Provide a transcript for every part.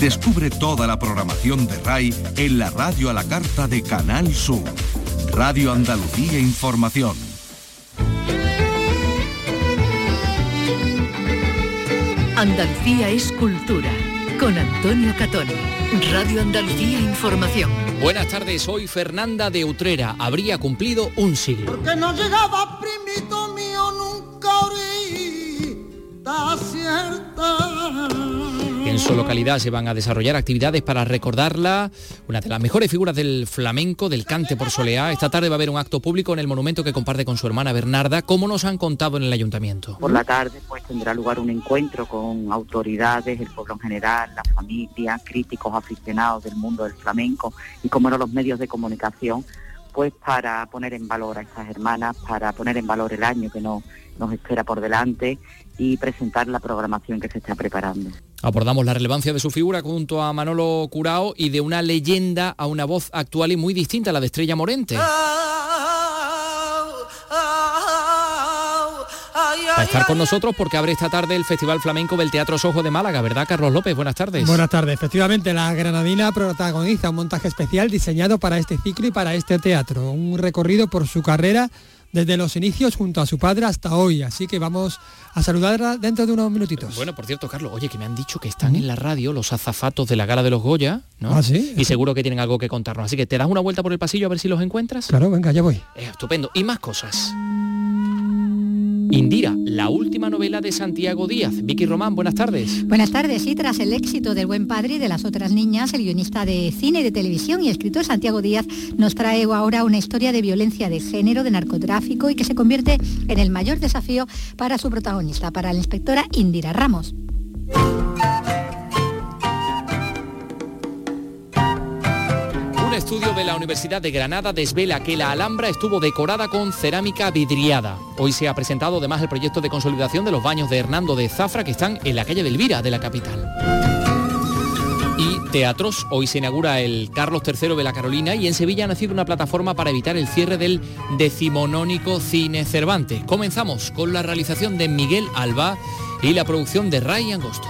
Descubre toda la programación de RAI en la radio a la carta de Canal Sur. Radio Andalucía Información. Andalucía es cultura. Con Antonio Catoni. Radio Andalucía Información. Buenas tardes, soy Fernanda de Utrera. Habría cumplido un siglo. Porque no llegaba primito mío nunca ahorita cierta. En su localidad se van a desarrollar actividades para recordarla, una de las mejores figuras del flamenco, del cante por soleá. Esta tarde va a haber un acto público en el monumento que comparte con su hermana Bernarda, como nos han contado en el ayuntamiento. Por la tarde pues tendrá lugar un encuentro con autoridades, el pueblo en general, la familia, críticos aficionados del mundo del flamenco y como no los medios de comunicación, pues para poner en valor a estas hermanas, para poner en valor el año que no, nos espera por delante y presentar la programación que se está preparando. Abordamos la relevancia de su figura junto a Manolo Curao y de una leyenda a una voz actual y muy distinta a la de Estrella Morente. Va a estar con nosotros porque abre esta tarde el Festival Flamenco del Teatro Sojo de Málaga, ¿verdad, Carlos López? Buenas tardes. Buenas tardes. Efectivamente, la granadina protagoniza un montaje especial diseñado para este ciclo y para este teatro. Un recorrido por su carrera desde los inicios junto a su padre hasta hoy. Así que vamos a saludarla dentro de unos minutitos. Bueno, por cierto, Carlos, oye, que me han dicho que están en la radio los azafatos de la gala de los Goya, ¿no? Ah, sí. Y seguro que tienen algo que contarnos. Así que te das una vuelta por el pasillo a ver si los encuentras. Claro, venga, ya voy. estupendo. Y más cosas. Indira, la última novela de Santiago Díaz. Vicky Román, buenas tardes. Buenas tardes. Y tras el éxito del Buen Padre y de las otras niñas, el guionista de cine de televisión y escritor Santiago Díaz nos trae ahora una historia de violencia de género, de narcotráfico y que se convierte en el mayor desafío para su protagonista, para la inspectora Indira Ramos. Estudio de la Universidad de Granada desvela que la Alhambra estuvo decorada con cerámica vidriada. Hoy se ha presentado además el proyecto de consolidación de los baños de Hernando de Zafra que están en la calle de Elvira de la capital. Y teatros, hoy se inaugura el Carlos III de la Carolina y en Sevilla ha nacido una plataforma para evitar el cierre del decimonónico Cine Cervantes. Comenzamos con la realización de Miguel Alba y la producción de Ray Angosto.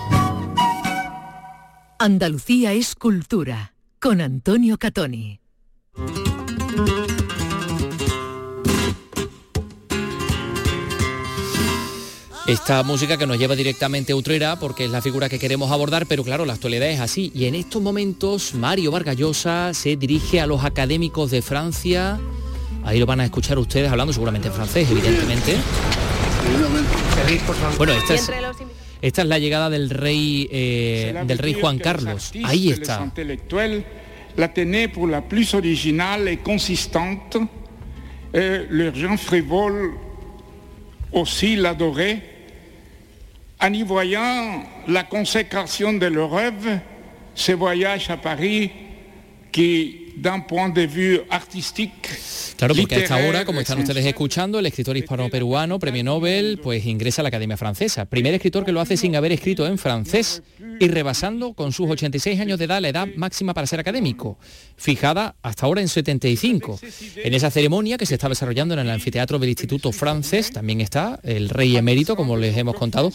Andalucía es cultura con Antonio Catoni. Esta música que nos lleva directamente a Utrera porque es la figura que queremos abordar, pero claro, la actualidad es así. Y en estos momentos Mario Vargallosa se dirige a los académicos de Francia. Ahí lo van a escuchar ustedes hablando seguramente en francés, evidentemente. Bueno, esta es, esta es la llegada del rey, eh, del rey Juan Carlos. Ahí está. La tenait pour la plus originale et consistante. Et le gens frivoles aussi l'adoraient. En y voyant la consécration de leur rêve, ce voyage à Paris qui, d'un point de vue artistique, Claro, porque a esta hora, como están ustedes escuchando, el escritor hispano-peruano, premio Nobel, pues ingresa a la Academia Francesa. Primer escritor que lo hace sin haber escrito en francés y rebasando con sus 86 años de edad la edad máxima para ser académico, fijada hasta ahora en 75. En esa ceremonia que se está desarrollando en el anfiteatro del Instituto Francés también está el rey emérito, como les hemos contado,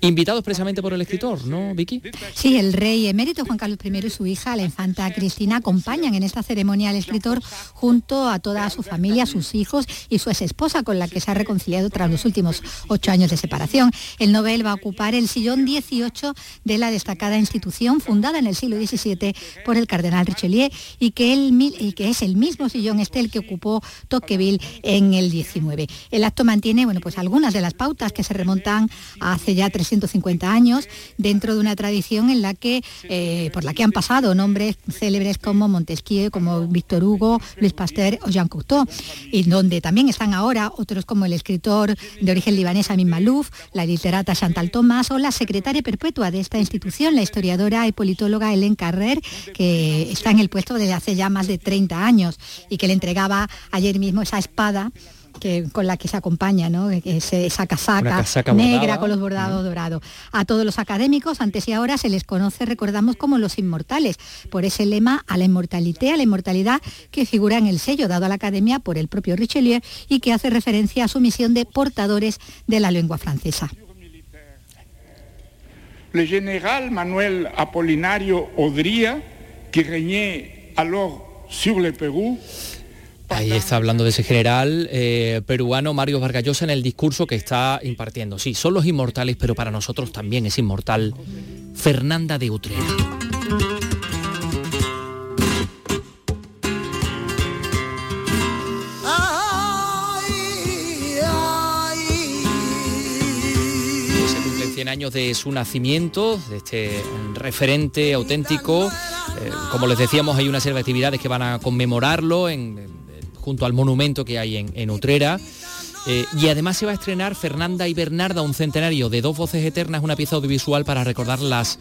invitado expresamente por el escritor, ¿no, Vicky? Sí, el rey emérito Juan Carlos I y su hija, la infanta Cristina, acompañan en esta ceremonia al escritor junto a toda su familia, sus hijos y su ex esposa con la que se ha reconciliado tras los últimos ocho años de separación. El Nobel va a ocupar el sillón 18 de la destacada institución fundada en el siglo XVII por el cardenal Richelieu y que, y que es el mismo sillón este el que ocupó Tocqueville en el XIX. El acto mantiene bueno, pues algunas de las pautas que se remontan a hace ya 350 años dentro de una tradición en la que, eh, por la que han pasado nombres célebres como Montesquieu, como Víctor Hugo, Luis Pasteur o Jean Cocteau y donde también están ahora otros como el escritor de origen libanés Amin Malouf, la literata Chantal Thomas o la secretaria perpetua de esta institución, la historiadora y politóloga Hélène Carrer, que está en el puesto desde hace ya más de 30 años y que le entregaba ayer mismo esa espada que, con la que se acompaña, ¿no? esa casaca, negra con los bordados dorados. A todos los académicos, antes y ahora, se les conoce, recordamos, como los inmortales, por ese lema a la inmortalité, a la inmortalidad que figura en el sello dado a la academia por el propio Richelieu y que hace referencia a su misión de portadores de la lengua francesa. le général Manuel Apolinario Odría, qui régnait alors sur le Perú, Ahí está hablando de ese general eh, peruano Mario Vargallosa en el discurso que está impartiendo. Sí, son los inmortales, pero para nosotros también es inmortal Fernanda de Utrera. Se cumplen 100 años de su nacimiento, de este referente auténtico. Eh, como les decíamos, hay una serie de actividades que van a conmemorarlo en, en- junto al monumento que hay en, en Utrera. Eh, y además se va a estrenar Fernanda y Bernarda, un centenario de dos voces eternas, una pieza audiovisual para recordar las,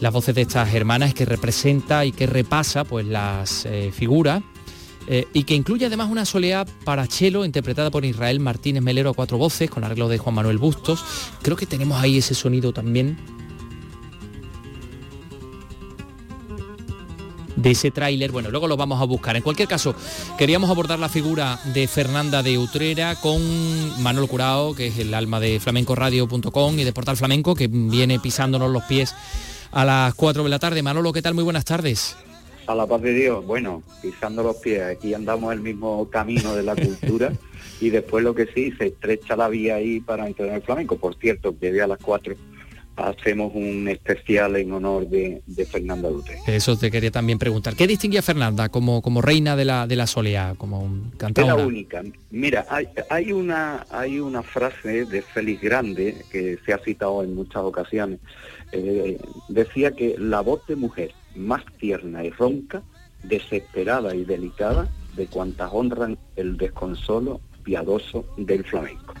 las voces de estas hermanas que representa y que repasa pues, las eh, figuras. eh, y que incluye además una soleá para cello interpretada por Israel Martínez Melero a cuatro voces con arreglo de Juan Manuel Bustos. Creo que tenemos ahí ese sonido también de ese tráiler. Bueno, luego lo vamos a buscar. En cualquier caso, queríamos abordar la figura de Fernanda de Utrera con Manuel Curao, que es el alma de flamencoradio.com y de Portal Flamenco, que viene pisándonos los pies a las 4 de la tarde. Manolo, ¿qué tal? Muy buenas tardes. A la paz de Dios, bueno, pisando los pies, aquí andamos el mismo camino de la cultura y después lo que sí, se estrecha la vía ahí para entrenar el flamenco. Por cierto, que a las 4 hacemos un especial en honor de, de Fernanda Dutre. Eso te quería también preguntar. ¿Qué distingue a Fernanda como, como reina de la, de la soleá, como un Es la cantadora? única. Mira, hay, hay una hay una frase de Félix Grande que se ha citado en muchas ocasiones. Eh, decía que la voz de mujer más tierna y ronca, desesperada y delicada, de cuantas honran el desconsolo piadoso del flamenco.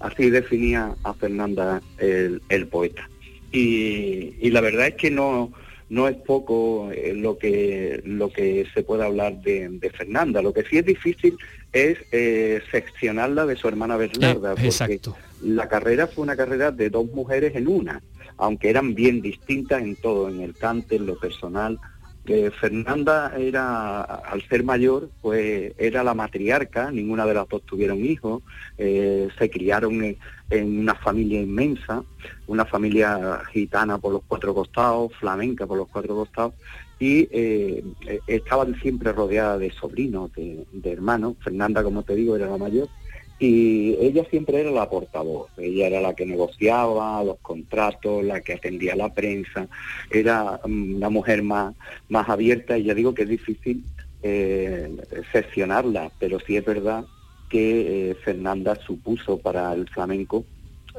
Así definía a Fernanda el, el poeta. Y, y la verdad es que no, no es poco eh, lo que lo que se puede hablar de, de Fernanda. Lo que sí es difícil es eh, seccionarla de su hermana Bernarda, Eh, porque exacto. la carrera fue una carrera de dos mujeres en una, aunque eran bien distintas en todo, en el cante, en lo personal. Eh, Fernanda era, al ser mayor, pues era la matriarca, ninguna de las dos tuvieron hijos, eh, se criaron en, una familia inmensa, una familia gitana por los cuatro costados, flamenca por los cuatro costados, y eh, eh, estaban siempre rodeadas de sobrinos, de, hermanos. Fernanda, como te digo, era la mayor, y ella siempre era la portavoz, ella era la que negociaba los contratos, la que atendía la prensa, era mm, una mujer más, más abierta. Y ya digo que es difícil eh, seccionarla, pero sí es verdad que eh, Fernanda supuso para el flamenco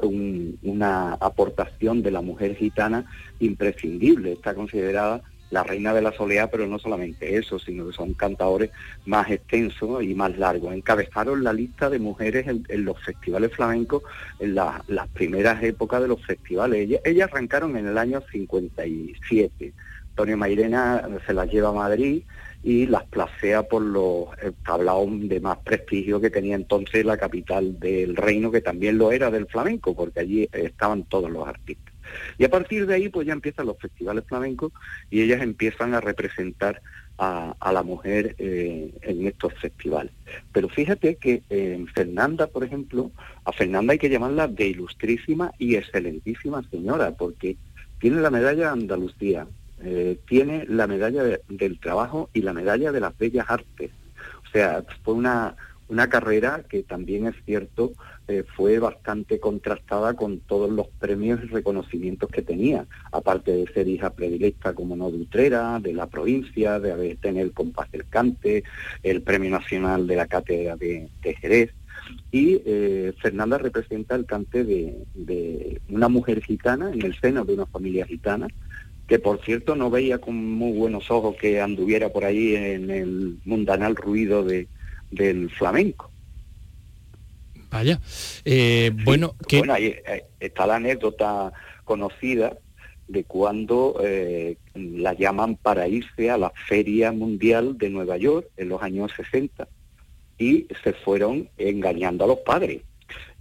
un- una aportación de la mujer gitana imprescindible, está considerada la reina de la soleá, pero no solamente eso, sino que son cantadores más extensos y más largos. Encabezaron la lista de mujeres en, los festivales flamencos en la- las primeras épocas de los festivales. Ellas, ellas arrancaron en el año 57. Antonio Mairena se las lleva a Madrid y las placea por los tablaos de más prestigio que tenía entonces la capital del reino, que también lo era del flamenco, porque allí estaban todos los artistas. Y a partir de ahí pues ya empiezan los festivales flamencos y ellas empiezan a representar a, la mujer eh, en estos festivales. Pero fíjate que eh, Fernanda, por ejemplo, a Fernanda hay que llamarla de ilustrísima y excelentísima señora, porque tiene la medalla de Andalucía, eh, tiene la medalla de- del trabajo y la medalla de las bellas artes. O sea, fue una, una carrera que también es cierto, eh, fue bastante contrastada con todos los premios y reconocimientos que tenía, aparte de ser hija predilecta como no de Utrera, de la provincia, de haber tener el compás del cante, el premio nacional de la cátedra de, Jerez. Y eh, Fernanda representa el cante de una mujer gitana en el seno de una familia gitana, que por cierto no veía con muy buenos ojos que anduviera por ahí en el mundanal ruido de, del flamenco. Vaya. Eh, bueno, que Bueno, ahí está la anécdota conocida de cuando eh, la llaman para irse a la Feria Mundial de Nueva York en los años 60 y se fueron engañando a los padres.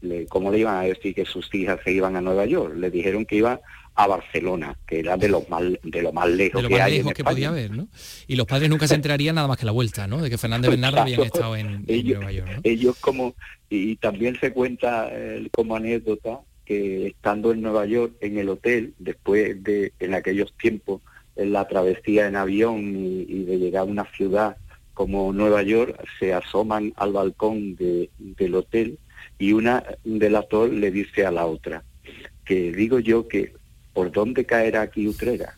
Le- ¿Cómo le iban a decir que sus hijas se iban a Nueva York? Le dijeron que iban a Barcelona, que era de los más, de lo más lejos de lo que más en lejos que podía haber, ¿no? Y los padres nunca se enterarían nada más que la vuelta, ¿no? De que Fernández Bernardo habían estado en, Nueva York, ¿no? ellos como y también se cuenta eh, como anécdota que estando en Nueva York, en el hotel, después de, en aquellos tiempos, en la travesía en avión y, de llegar a una ciudad como Nueva York, se asoman al balcón del hotel y una de las dos le dice a la otra, que digo yo que ¿por dónde caerá aquí Utrera?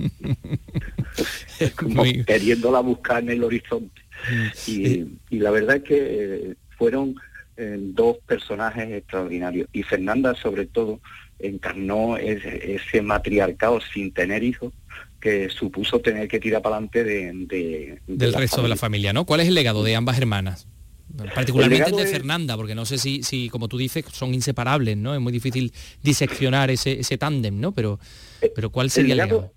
como queriéndola buscar en el horizonte. Y, la verdad es que eh, fueron eh, dos personajes extraordinarios. Y Fernanda, sobre todo, encarnó ese, matriarcado sin tener hijos que supuso tener que tirar para adelante de, del resto de la familia, ¿no? ¿Cuál es el legado de ambas hermanas? Particularmente el, de Fernanda, porque no sé si, si, como tú dices, son inseparables, ¿no? Es muy difícil diseccionar ese, ese tándem, ¿no? Pero, pero ¿cuál sería el legado?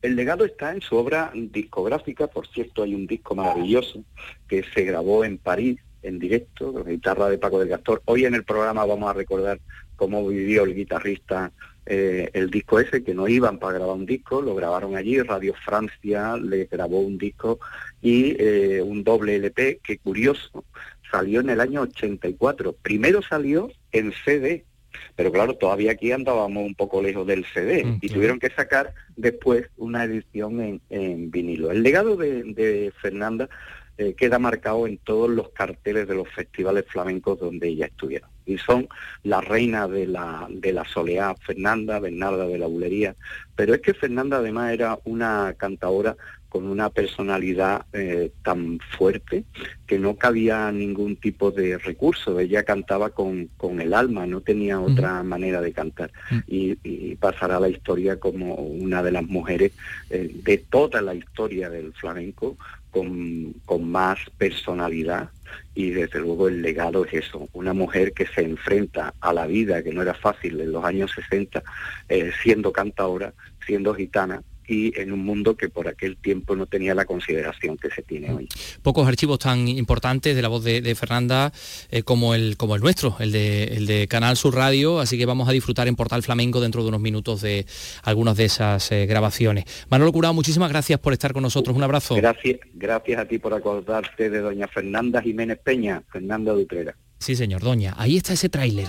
El legado está en su obra discográfica, por cierto, hay un disco maravilloso que se grabó en París en directo, con la guitarra de Paco del Gastor. Hoy en el programa vamos a recordar cómo vivió el guitarrista eh, el disco ese, que no iban para grabar un disco, lo grabaron allí, Radio Francia le grabó un disco y eh, un doble LP, que curioso, salió en el año 84. Primero salió en CD, pero claro, todavía aquí andábamos un poco lejos del CD mm, y tuvieron que sacar después una edición en, vinilo. El legado de, Fernanda eh, queda marcado en todos los carteles de los festivales flamencos donde ella estuvieron. Y son la reina de la, de la soleá, Fernanda, Bernarda de la Bulería. Pero es que Fernanda además era una cantadora con una personalidad eh, tan fuerte que no cabía ningún tipo de recurso. Ella cantaba con, con el alma, no tenía otra manera de cantar. Mm. y, pasará a la historia como una de las mujeres eh, de toda la historia del flamenco con, con más personalidad y desde luego el legado es eso, una mujer que se enfrenta a la vida, que no era fácil en los años 60, eh, siendo cantadora, siendo gitana, y en un mundo que por aquel tiempo no tenía la consideración que se tiene hoy. Pocos archivos tan importantes de la voz de, Fernanda eh, como, el, como el nuestro, el de, el de Canal Sur Radio, así que vamos a disfrutar en Portal Flamenco dentro de unos minutos de algunas de esas eh, grabaciones. Manolo Curado, muchísimas gracias por estar con nosotros, un abrazo. Gracias, gracias a ti por acordarte de doña Fernanda Jiménez Peña, Fernanda Dutrera. Sí, señor, doña, ahí está ese tráiler.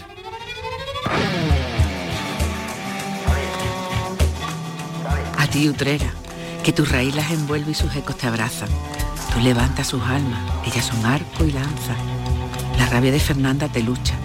Ti, Utrera, que tu raíz las envuelve y sus ecos te abrazan. Tú levantas sus almas, ellas son arco y lanza. La rabia de Fernanda te lucha,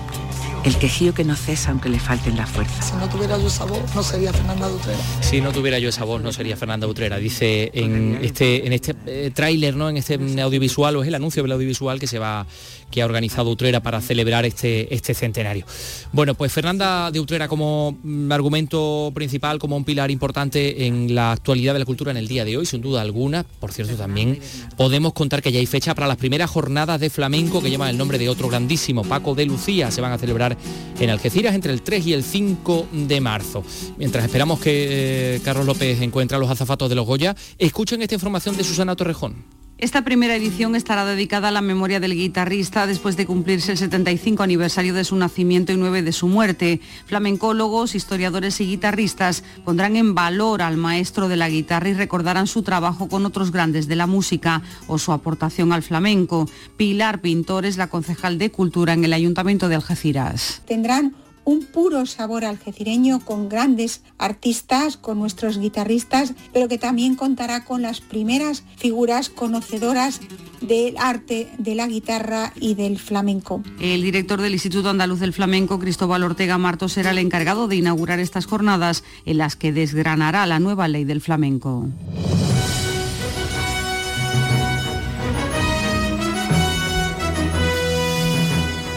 el quejío que no cesa aunque le falten las fuerzas. Si no tuviera yo esa voz, no sería Fernanda Utrera. Si no tuviera yo esa voz, no sería Fernanda Utrera. Dice en este, en este eh, tráiler, ¿no? En este audiovisual, o es el anuncio del audiovisual que se va, que ha organizado Utrera para celebrar este, este centenario. Bueno, pues Fernanda de Utrera como mm, argumento principal, como un pilar importante en la actualidad de la cultura en el día de hoy, sin duda alguna. Por cierto, también podemos contar que ya hay fecha para las primeras jornadas de flamenco que llevan el nombre de otro grandísimo, Paco de Lucía. Se van a celebrar en Algeciras entre el 3 y el 5 de marzo. Mientras esperamos que eh, Carlos López encuentre a los azafatos de los Goya, escuchen esta información de Susana Torrejón. Esta primera edición estará dedicada a la memoria del guitarrista después de cumplirse el 75 aniversario de su nacimiento y 9 de su muerte. Flamencólogos, historiadores y guitarristas pondrán en valor al maestro de la guitarra y recordarán su trabajo con otros grandes de la música o su aportación al flamenco. Pilar Pintor es la concejal de Cultura en el Ayuntamiento de Algeciras. Tendrán un puro sabor algecireño con grandes artistas, con nuestros guitarristas, pero que también contará con las primeras figuras conocedoras del arte de la guitarra y del flamenco. El director del Instituto Andaluz del Flamenco, Cristóbal Ortega Marto, será el encargado de inaugurar estas jornadas en las que desgranará la nueva ley del flamenco.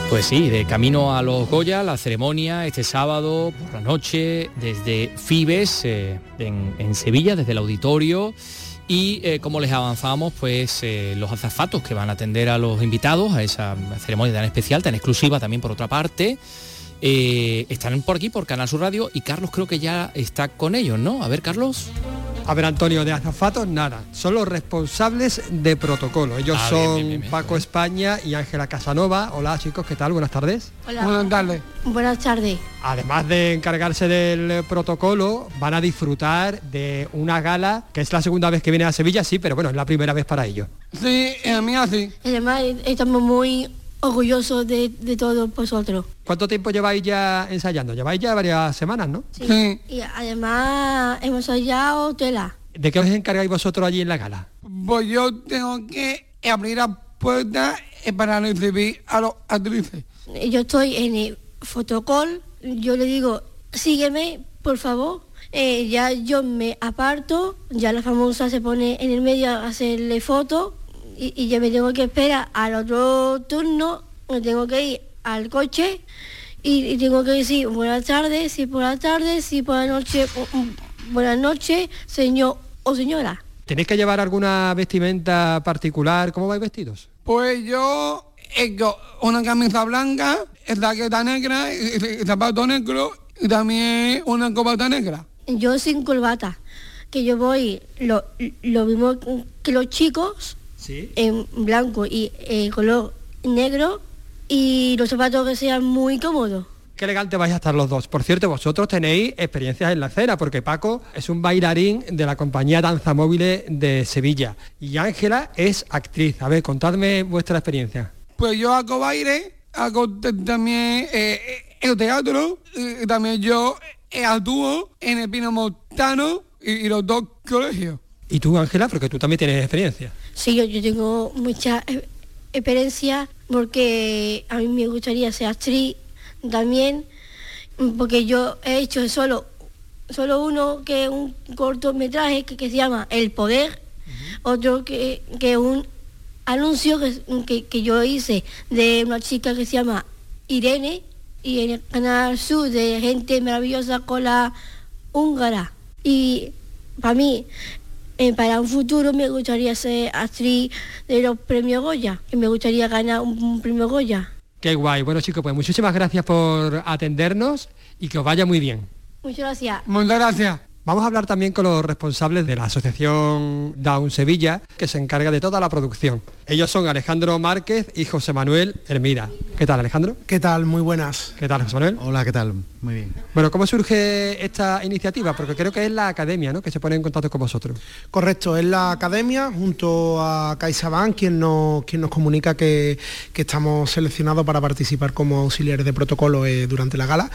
Pues sí, de camino a los Goya, la ceremonia este sábado por la noche desde Fibes eh, en, Sevilla, desde el auditorio. Y eh, como les avanzamos, pues eh, los azafatos que van a atender a los invitados a esa ceremonia tan especial, tan exclusiva también por otra parte, están por aquí, por Canal Sur Radio, y Carlos creo que ya está con ellos, ¿no? A ver, Carlos. A ver, Antonio, de azafatos nada. Son los responsables de protocolo. Ellos ah, son Paco España y Ángela Casanova. Hola chicos, ¿qué tal? Buenas tardes. Hola. Buenas tardes. Buenas tardes. Además de encargarse del protocolo, van a disfrutar de una gala que es la segunda vez que viene a Sevilla, sí, pero bueno, es la primera vez para ellos. Sí, a mí así. Además, estamos muy orgulloso de, de todos vosotros. ¿Cuánto tiempo lleváis ya ensayando? Lleváis ya varias semanas, ¿no? Sí. Y además hemos ensayado tela. ¿De qué os encargáis vosotros allí en la gala? Pues yo tengo que abrir la puerta eh, para recibir a los actrices. Yo estoy en el fotocall, yo le digo, sígueme, por favor. Eh, ya yo me aparto, ya la famosa se pone en el medio a hacerle fotos y, y yo me tengo que esperar al otro turno, me tengo que ir al coche y, y tengo que decir buenas tardes, sí por la tarde, sí por la noche, mm, buenas noches, señor o señora. ¿Tenéis que llevar alguna vestimenta particular? ¿Cómo vais vestidos? Pues yo tengo una camisa blanca, jaqueta negra, y zapato negro y también una corbata negra. Yo sin corbata, que yo voy lo, lo mismo que los chicos, en blanco y eh, color negro, y los zapatos que sean muy cómodos. Qué elegante vais a estar los dos. Por cierto, vosotros tenéis experiencias en la escena, porque Paco es un bailarín de la compañía Danza Móviles de Sevilla y Ángela es actriz. A ver, contadme vuestra experiencia. Pues yo hago baile, hago también eh, eh, el teatro, y también yo eh, actúo en el Pino Montano y, y los dos colegios. Y tú, Ángela, porque tú también tienes experiencia. Sí, yo, yo tengo mucha eh, experiencia porque a mí me gustaría ser actriz también, porque yo he hecho solo, solo uno que es un cortometraje que, que se llama El Poder, otro que que es un anuncio que, que, que yo hice de una chica que se llama Irene y en el canal Sur de gente maravillosa con la húngara. Y para mí, eh, para un futuro me gustaría ser actriz de los premios Goya, que me gustaría ganar un, un premio Goya. Qué guay. Bueno, chicos, pues muchísimas gracias por atendernos y que os vaya muy bien. Muchas gracias. Muchas gracias. Vamos a hablar también con los responsables de la Asociación Down Sevilla, que se encarga de toda la producción. Ellos son Alejandro Márquez y José Manuel Hermida. ¿Qué tal, Alejandro? ¿Qué tal? Muy buenas. ¿Qué tal, José Manuel? Hola, ¿qué tal? Muy bien. Bueno, ¿cómo surge esta iniciativa? Porque creo que es la academia, ¿no? Que se pone en contacto con vosotros. Correcto, es la academia junto a CaixaBank quien nos, quien nos comunica que, que estamos seleccionados para participar como auxiliares de protocolo eh, durante la gala.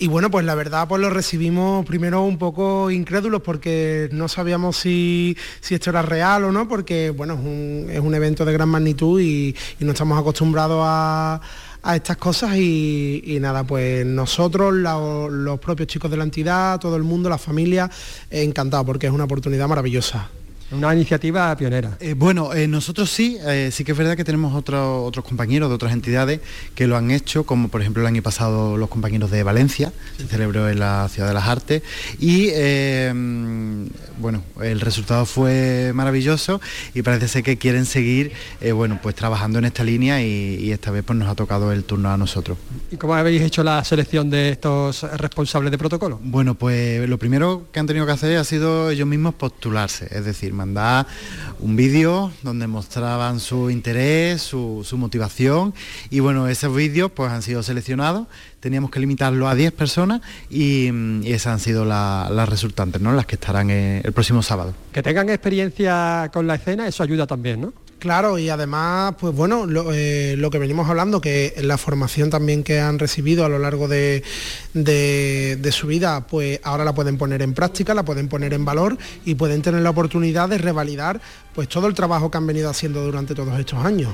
Y bueno, pues la verdad pues lo recibimos primero un poco incrédulos porque no sabíamos si, si esto era real o no, porque bueno, es un, es un evento de gran magnitud y, no estamos acostumbrados a, a estas cosas y, nada, pues nosotros, los propios chicos de la entidad, todo el mundo, la familia, eh, encantado porque es una oportunidad maravillosa. Una iniciativa pionera. Eh, bueno, eh, nosotros sí, eh, sí que es verdad que tenemos otro- otros compañeros de otras entidades que lo han hecho, como por ejemplo el año pasado los compañeros de Valencia, se celebró en la Ciudad de las Artes, y mm, bueno, el resultado fue maravilloso y parece ser que quieren seguir, bueno, pues trabajando en esta línea y, y esta vez pues nos ha tocado el turno a nosotros. ¿Y cómo habéis hecho la selección de estos responsables de protocolo? Bueno, pues lo primero que han tenido que hacer ha sido ellos mismos postularse, es decir, mandar un vídeo donde mostraban su interés, su, motivación y bueno, esos vídeos pues han sido seleccionados, teníamos que limitarlo a 10 personas y, esas han sido la- las resultantes, ¿no? Las que estarán eh, el próximo sábado. Que tengan experiencia con la escena, eso ayuda también, ¿no? Claro, y además, pues bueno, lo, eh, lo que venimos hablando, que la formación también que han recibido a lo largo de, de- de su vida, pues ahora la pueden poner en práctica, la pueden poner en valor y pueden tener la oportunidad de revalidar pues todo el trabajo que han venido haciendo durante todos estos años.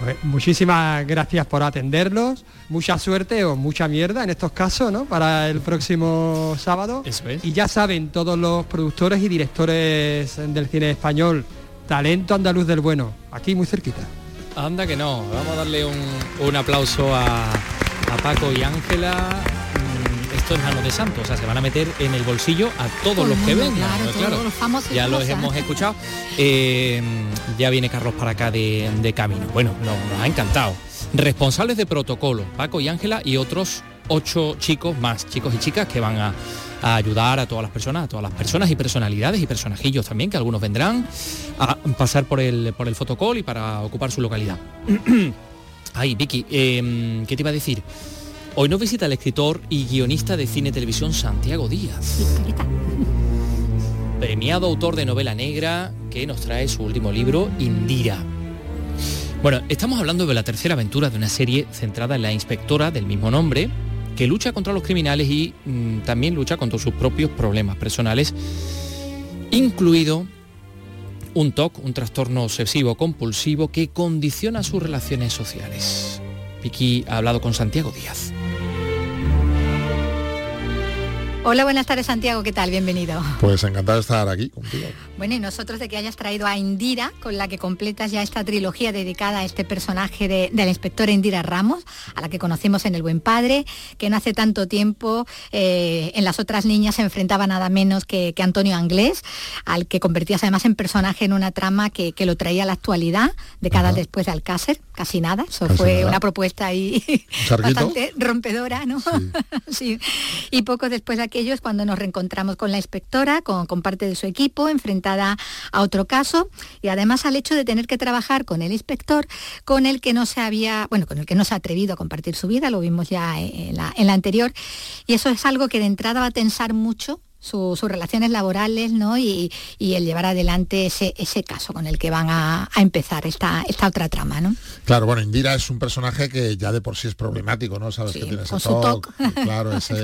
Pues muchísimas gracias por atendernos, mucha suerte o mucha mierda en estos casos, ¿no? Para el próximo sábado. Y ya saben todos los productores y directores del cine español, talento andaluz del bueno, aquí muy cerquita. Anda que no, vamos a darle un, un aplauso a, a Paco y Ángela. Mm, Esto es mano de santo, o sea, se van a meter en el bolsillo a todos Todo los que vengan. claro, todos los famosos ya los hemos escuchado. Eh, ya viene Carlos para acá de, de camino. Bueno, no- nos ha encantado. Responsables de protocolo, Paco y Ángela y otros ocho chicos más, chicos y chicas que van a, a ayudar a todas las personas, a todas las personas y personalidades y personajillos también, que algunos vendrán a pasar por el, por el fotocall y para ocupar su localidad. Ay, Vicky, eh, ¿qué te iba a decir? Hoy nos visita el escritor y guionista de cine y televisión Santiago Díaz. Premiado autor de novela negra que nos trae su último libro, Indira. Bueno, estamos hablando de la tercera aventura de una serie centrada en la inspectora del mismo nombre, que lucha contra los criminales y mm, también lucha contra sus propios problemas personales, incluido un TOC, un trastorno obsesivo compulsivo que condiciona sus relaciones sociales. Vicky ha hablado con Santiago Díaz. Hola, buenas tardes Santiago, ¿qué tal? Bienvenido. Pues encantado de estar aquí contigo. Bueno, y nosotros de que hayas traído a Indira, con la que completas ya esta trilogía dedicada a este personaje de, la inspectora Indira Ramos, a la que conocimos en El Buen Padre, que no hace tanto tiempo eh, en las otras niñas se enfrentaba nada menos que, Antonio Anglés, al que convertías además en personaje en una trama que, lo traía a la actualidad, décadas después de Alcácer, casi nada. Eso fue una propuesta ahí bastante rompedora, ¿no? Sí. Y poco después de aquello es cuando nos reencontramos con la inspectora, con, parte de su equipo, enfrentada a otro caso. Y además al hecho de tener que trabajar con el inspector con el que no se había, bueno, con el que no se ha atrevido a compartir su vida, lo vimos ya en la, en la anterior, y eso es algo que de entrada va a tensar mucho sus relaciones laborales ¿no? y, el llevar adelante ese, ese, caso con el que van a, empezar esta, esta otra trama. ¿no? Claro, bueno, Indira es un personaje que ya de por sí es problemático, ¿no? Sabes que tiene ese toque, claro, ese,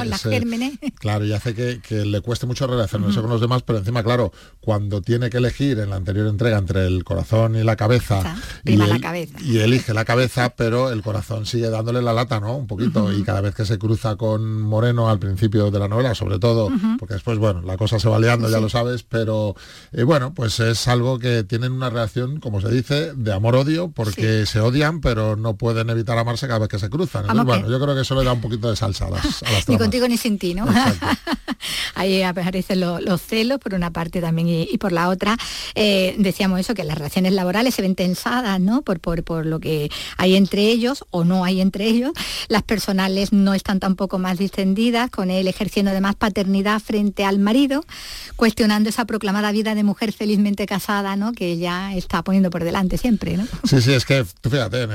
claro, y hace que, le cueste mucho relacionarse con los demás, pero encima, claro, cuando tiene que elegir en la anterior entrega entre el corazón y la cabeza, y, la cabeza. y, elige la cabeza, pero el corazón sigue dándole la lata, ¿no? Un poquito, y cada vez que se cruza con Moreno al principio de la novela, sobre todo, porque después pues bueno, la cosa se va liando, ya lo sabes, pero eh, bueno, pues es algo que tienen una relación, como se dice, de amor-odio, porque se odian, pero no pueden evitar amarse cada vez que se cruzan. Entonces, bueno, yo creo que eso le da un poquito de salsa a las, a Ni contigo ni sin ti, ¿no? Ahí aparecen los celos por una parte también y, por la otra. Eh, decíamos eso, que las relaciones laborales se ven tensadas, ¿no? Por, por, por lo que hay entre ellos o no hay entre ellos. Las personales no están tampoco más distendidas, con él ejerciendo además paternidad frente al marido, cuestionando esa proclamada vida de mujer felizmente casada, ¿no? Que ella está poniendo por delante siempre, ¿no? Sí, sí, es que, fíjate,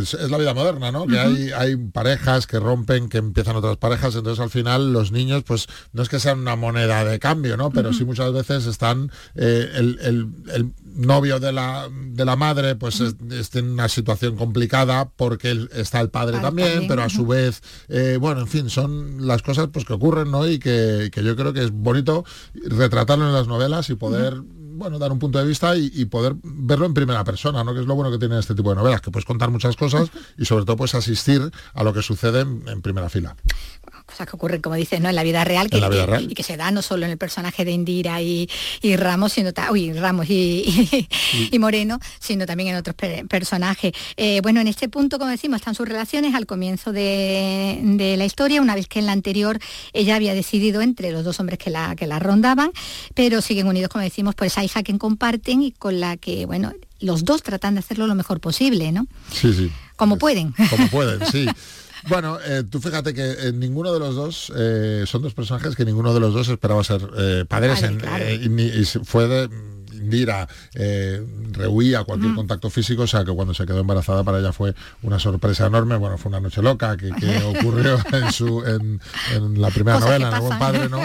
es, la vida moderna, ¿no? Que hay, hay parejas que rompen, que empiezan otras parejas, entonces al final los niños, pues no es que sean una moneda de cambio, ¿no? Pero sí muchas veces están eh, el, novio de la, de la madre pues está en una situación complicada porque está el padre también, pero a su vez, eh, bueno, en fin, son las cosas pues que ocurren, ¿no? Y que, que yo creo que es bonito retratarlo en las novelas y poder bueno, dar un punto de vista y, poder verlo en primera persona, ¿no? Que es lo bueno que tiene este tipo de novelas, que puedes contar muchas cosas y sobre todo puedes asistir a lo que sucede en primera fila cosas que ocurren, como dices, ¿no? en la vida real, que, y que se da no solo en el personaje de Indira y, Ramos, sino uy, Ramos y, Moreno, sino también en otros personajes. Eh, bueno, en este punto, como decimos, están sus relaciones al comienzo de, la historia, una vez que en la anterior ella había decidido entre los dos hombres que la, que la rondaban, pero siguen unidos, como decimos, por esa hija que comparten y con la que, bueno, los dos tratan de hacerlo lo mejor posible, ¿no? Sí, sí. Como pueden. Como pueden, sí. Bueno, eh, tú fíjate que en ninguno de los dos eh, son dos personajes que ninguno de los dos esperaba ser eh, padres y, fue de Indira rehuía cualquier contacto físico, o sea que cuando se quedó embarazada para ella fue una sorpresa enorme, bueno, fue una noche loca que, ocurrió en su en, la primera novela, en El buen padre, ¿no?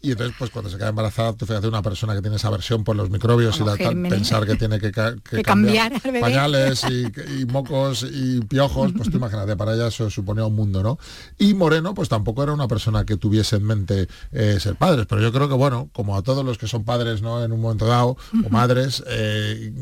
Y entonces, pues cuando se queda embarazada, tú fíjate una persona que tiene esa versión por los microbios y la, pensar que tiene que, cambiar, pañales y, mocos y piojos, pues tú imagínate, para ella eso suponía un mundo, ¿no? Y Moreno, pues tampoco era una persona que tuviese en mente eh, ser padres, pero yo creo que, bueno, como a todos los que son padres, ¿no? En un momento dado, o madres, eh,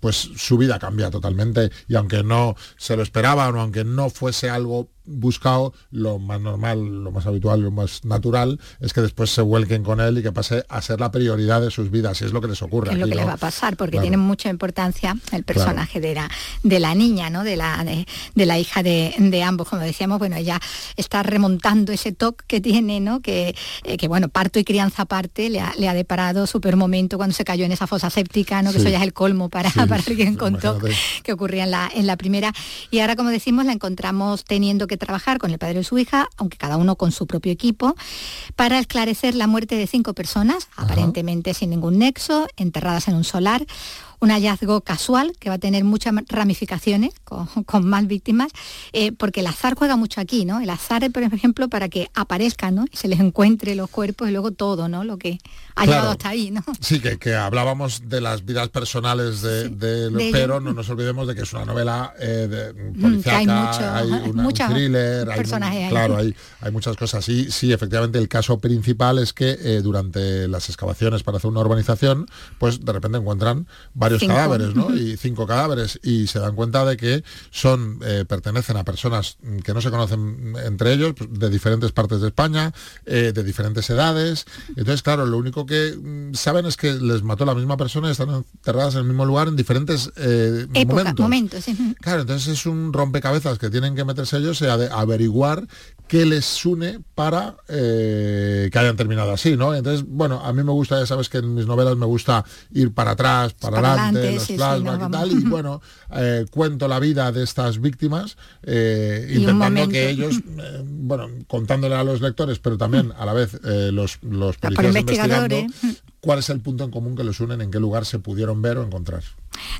pues su vida cambia totalmente y aunque no se lo esperaban o aunque no fuese algo buscado, lo más normal, lo más habitual, lo más natural, es que después se vuelquen con él y que pase a ser la prioridad de sus vidas, y es lo que les ocurre. Es lo que les va a pasar, porque tiene mucha importancia el personaje de, la, de la niña, ¿no? de, la, de, la hija de, ambos, como decíamos, bueno, ella está remontando ese toque que tiene, ¿no? que, eh, que bueno, parto y crianza aparte le ha, le ha deparado super momento cuando se cayó en esa fosa séptica, ¿no? que eso ya es el colmo para, para alguien con TOC que ocurría en la, en la primera. Y ahora, como decimos, la encontramos teniendo que trabajar con el padre de su hija, aunque cada uno con su propio equipo, para esclarecer la muerte de cinco personas, aparentemente sin ningún nexo, enterradas en un solar un hallazgo casual que va a tener muchas ramificaciones con, con más víctimas, eh, porque el azar juega mucho aquí, ¿no? El azar, por ejemplo, para que aparezcan, ¿no? Y se les encuentre los cuerpos y luego todo, ¿no? Lo que ha Claro. llegado hasta ahí, ¿no? Sí, que, que hablábamos de las vidas personales de, de los de pero no nos olvidemos de que es una novela eh, de, Mm, hay mucho- hay una- un muchas thriller, hay, ahí. claro, hay, hay muchas cosas. Y sí, efectivamente, el caso principal es que eh, durante las excavaciones para hacer una urbanización, pues de repente encuentran varios Cinco. cadáveres, ¿no? Y cinco cadáveres y se dan cuenta de que son eh, pertenecen a personas que no se conocen entre ellos, pues, de diferentes partes de España, eh, de diferentes edades. Entonces, claro, lo único que mm, saben es que les mató la misma persona y están enterradas en el mismo lugar en diferentes eh, Época, momentos. momentos. sí. Claro, entonces es un rompecabezas que tienen que meterse ellos y averiguar qué les une para eh, que hayan terminado así, ¿no? Entonces, bueno, a mí me gusta, ya sabes que en mis novelas me gusta ir para atrás, para, Para adelante, adelante, los sí, sí, flashbacks no, y tal, y bueno, eh, cuento la vida de estas víctimas, eh, intentando que ellos, eh, bueno, contándole a los lectores, pero también a la vez los, los policías investigando cuál es el punto en común que los unen, en qué lugar se pudieron ver o encontrar.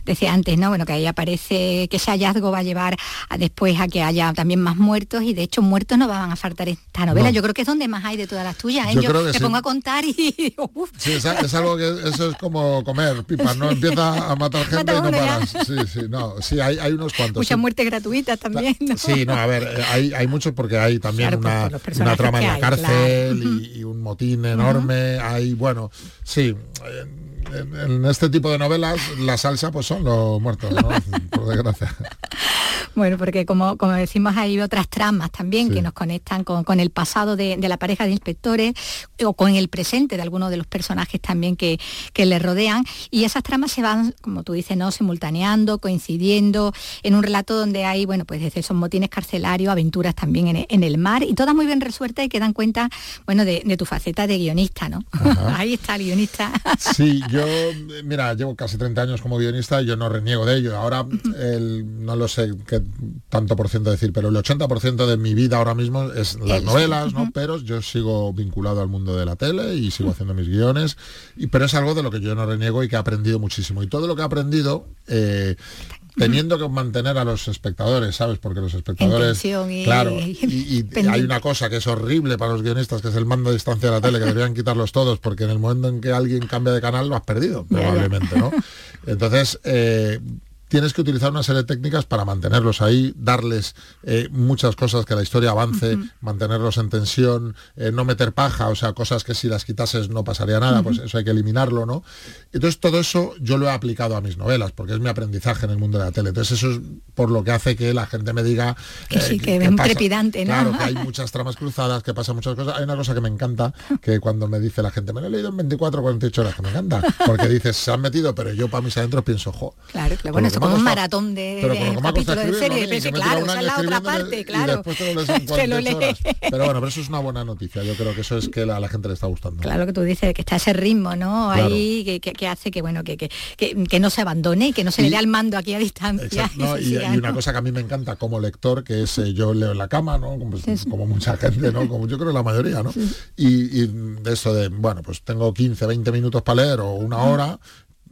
Decía antes, ¿no? Bueno, que ahí aparece que ese hallazgo va a llevar a después a que haya también más muertos y de hecho muertos no van a faltar esta novela. No. Yo creo que es donde más hay de todas las tuyas. ¿eh? Yo Yo, creo que me sí. pongo a contar y. Sí, es, es algo que eso es como comer pipas, ¿no? Empieza a matar gente y no paras. Sí, sí, no, sí, hay, hay unos cuantos. muchas sí. muertes gratuitas también. ¿no? Sí, no, a ver, eh, hay, hay muchos porque hay también Claro, una, una trama en la hay, cárcel claro. y, y un motín enorme. Hay, bueno, sí. En, en- en este tipo de novelas la salsa pues son los muertos, ¿no? Por desgracia. Bueno, porque como, como decimos hay otras tramas también que nos conectan con, con el pasado de, de la pareja de inspectores o con el presente de algunos de los personajes también que, que le rodean. Y esas tramas se van, como tú dices, ¿no? simultaneando, coincidiendo en un relato donde hay, bueno, pues desde esos motines carcelarios, aventuras también en, en el mar, y todas muy bien resueltas y que dan cuenta, bueno, de, de tu faceta de guionista, ¿no? Ahí está el guionista. Sí, yo, mira, llevo casi 30 años como guionista y yo no reniego de ello. Ahora, el- no lo sé qué tanto por ciento decir, pero el 80% de mi vida ahora mismo es las El- novelas, ¿no? Pero yo sigo vinculado al mundo de la tele y sigo haciendo mis guiones, y, pero es algo de lo que yo no reniego y que he aprendido muchísimo. Y todo lo que he aprendido... eh, Teniendo que mantener a los espectadores, ¿sabes? Porque los espectadores, y- claro, y, y hay una cosa que es horrible para los guionistas, que es el mando a distancia de la tele, que deberían quitarlos todos, porque en el momento en que alguien cambia de canal lo has perdido, probablemente, ¿no? Entonces, eh, tienes que utilizar una serie de técnicas para mantenerlos ahí, darles eh, muchas cosas que la historia avance, mantenerlos en tensión, eh, no meter paja, o sea, cosas que si las quitases no pasaría nada, pues eso hay que eliminarlo, ¿no? Entonces todo eso yo lo he aplicado a mis novelas, porque es mi aprendizaje en el mundo de la tele. Entonces eso es por lo que hace que la gente me diga Que sí, eh, que es un pasa- trepidante, ¿no? Claro, que hay muchas tramas cruzadas, que pasan muchas cosas. Hay una cosa que me encanta, que cuando me dice la gente, me lo he leído en 24 48 horas, que me encanta, porque dices, se han metido, pero yo para mis adentros pienso, jo. Claro, claro. Bueno, eso que como un maratón de, de capítulos de serie. claro, esa es la otra parte, claro. te lo lees en Se lo 48 lee. horas. Pero bueno, pero eso es una buena noticia. Yo creo que eso es que a la gente le está gustando. Claro que tú dices que está ese ritmo, ¿no? Ahí que, que- que hace que bueno que, que, que- no se abandone y que no se le dé al mando aquí a distancia. Exacto, ¿no? se y, siga, y una ¿no? cosa que a mí me encanta como lector, que es eh, yo leo en la cama, ¿no? Como, como mucha gente, ¿no? Como yo creo la mayoría, ¿no? Y, y de eso de, bueno, pues tengo 15, 20 minutos para leer o una hora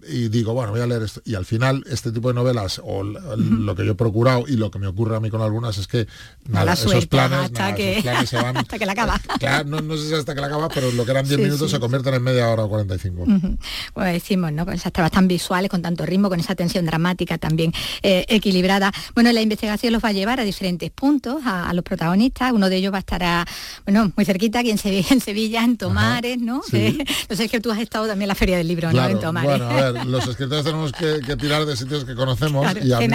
y digo, bueno, voy a leer esto. Y al final, este tipo de novelas, o lo que yo he procurado y lo que me ocurre a mí con algunas es que nada, la esos planes, hasta, nada, que, esos planes se van. hasta que la acaba. Claro, no, no sé si hasta que la acaba, pero lo que eran 10 Sí, minutos sí, se convierten en media hora o 45. Ujú. Bueno, decimos, ¿no? Con esas trabas tan visuales, con tanto ritmo, con esa tensión dramática también eh, equilibrada. Bueno, la investigación los va a llevar a diferentes puntos, a, a los protagonistas. Uno de ellos va a estar a, bueno, muy cerquita, aquí en Sevilla, en, Sevilla, en Tomares, ¿no? sí. Que- no sé, es que tú has estado también en la Feria del Libro, ¿no? En Tomares. bueno, a ver, los escritores tenemos que, que tirar de sitios que conocemos Claro, y a mí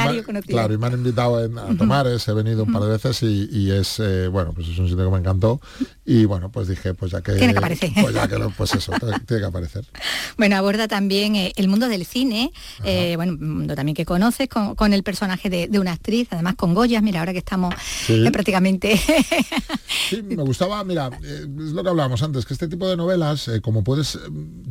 claro, y me han invitado en- a Tomares, he venido un par de veces y, y es eh, bueno, pues es un sitio que me encantó y bueno, pues dije, pues ya que Tiene que aparecer. pues ya que lo- pues eso, tiene que aparecer. Bueno, aborda también eh, el mundo del cine, eh, bueno, un mundo también que conoces, con, con el personaje de, de una actriz, además con Goyas, mira, ahora que estamos Sí. eh, prácticamente... Sí, me gustaba, mira, eh, es lo que hablábamos antes, que este tipo de novelas, eh, como puedes, eh,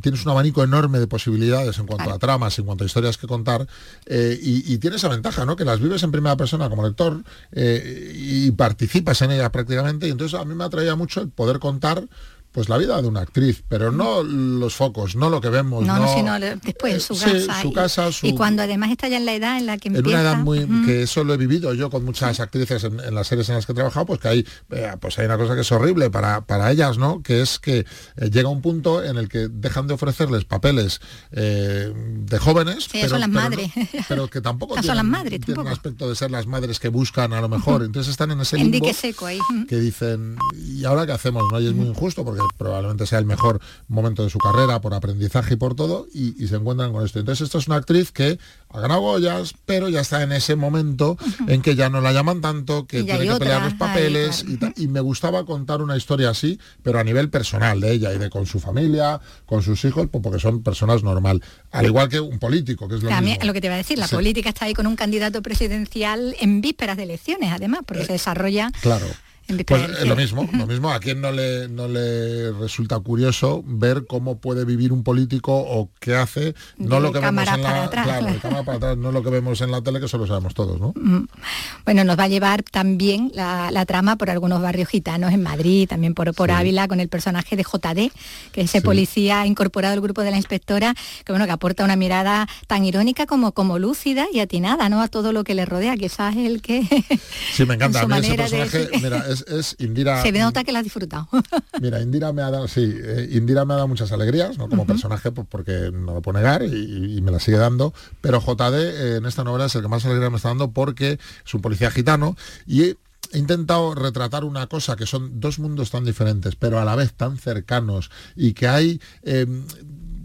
tienes un abanico enorme de posibilidades en cuanto a tramas, en cuanto a historias que contar, eh, y, y tienes esa ventaja, ¿no? Que las vives en primera persona como lector eh, y participas en ellas prácticamente, y entonces a mí me atraía mucho el poder contar pues la vida de una actriz, pero no los focos, no lo que vemos. No, no, no, sino después en su sí, casa. su y, casa, su- y cuando además está ya en la edad en la que en empieza... una edad muy que eso lo he vivido yo con muchas actrices en, en las series en las que he trabajado pues que hay eh, pues hay una cosa que es horrible para, para ellas no que es que eh, llega un punto en el que dejan de ofrecerles papeles eh, de jóvenes Sí, son las pero madres. pero que tampoco Esas son tienen, las madres, tienen tampoco. aspecto de ser las madres que buscan a lo mejor entonces están en ese En limbo dique seco ahí. Que dicen y ahora qué hacemos no y es muy injusto porque probablemente sea el mejor momento de su carrera por aprendizaje y por todo y, y se encuentran con esto entonces esto es una actriz que ha ganado Goyas pero ya está en ese momento en que ya no la llaman tanto que tiene que pelear los papeles y, me gustaba contar una historia así pero a nivel personal de ella y de con su familia con sus hijos pues porque son personas normal al igual que un político que es lo También, mismo lo que te iba a decir, la Sí. política está ahí con un candidato presidencial en vísperas de elecciones, además, porque se desarrolla Claro. En Pues de eh, lo mismo, lo mismo. ¿A quién no le, no le resulta curioso ver cómo puede vivir un político o qué hace? No De lo que vemos en la atrás, claro, de claro. cámara para atrás, no lo que vemos en la tele, que eso lo sabemos todos, ¿no? Bueno, nos va a llevar también la, la trama por algunos barrios gitanos en Madrid, también por, por Ávila, con el personaje de JD, que es ese policía incorporado al grupo de la inspectora, que bueno, que aporta una mirada tan irónica como, como lúcida y atinada, ¿no? A todo lo que le rodea, quizás es el que Sí, me encanta. A su mí ese manera de- personaje, mira, es, es Indira. se nota que la has disfrutado. Mira, Indira me ha dado, sí, eh, Indira me ha dado muchas alegrías, ¿no? Como personaje, pues porque no lo puedo negar y, y me la sigue dando. Pero JD eh, en esta novela es el que más alegría me está dando porque es un policía gitano y he he intentado retratar una cosa que son dos mundos tan diferentes, pero a la vez tan cercanos y que hay eh,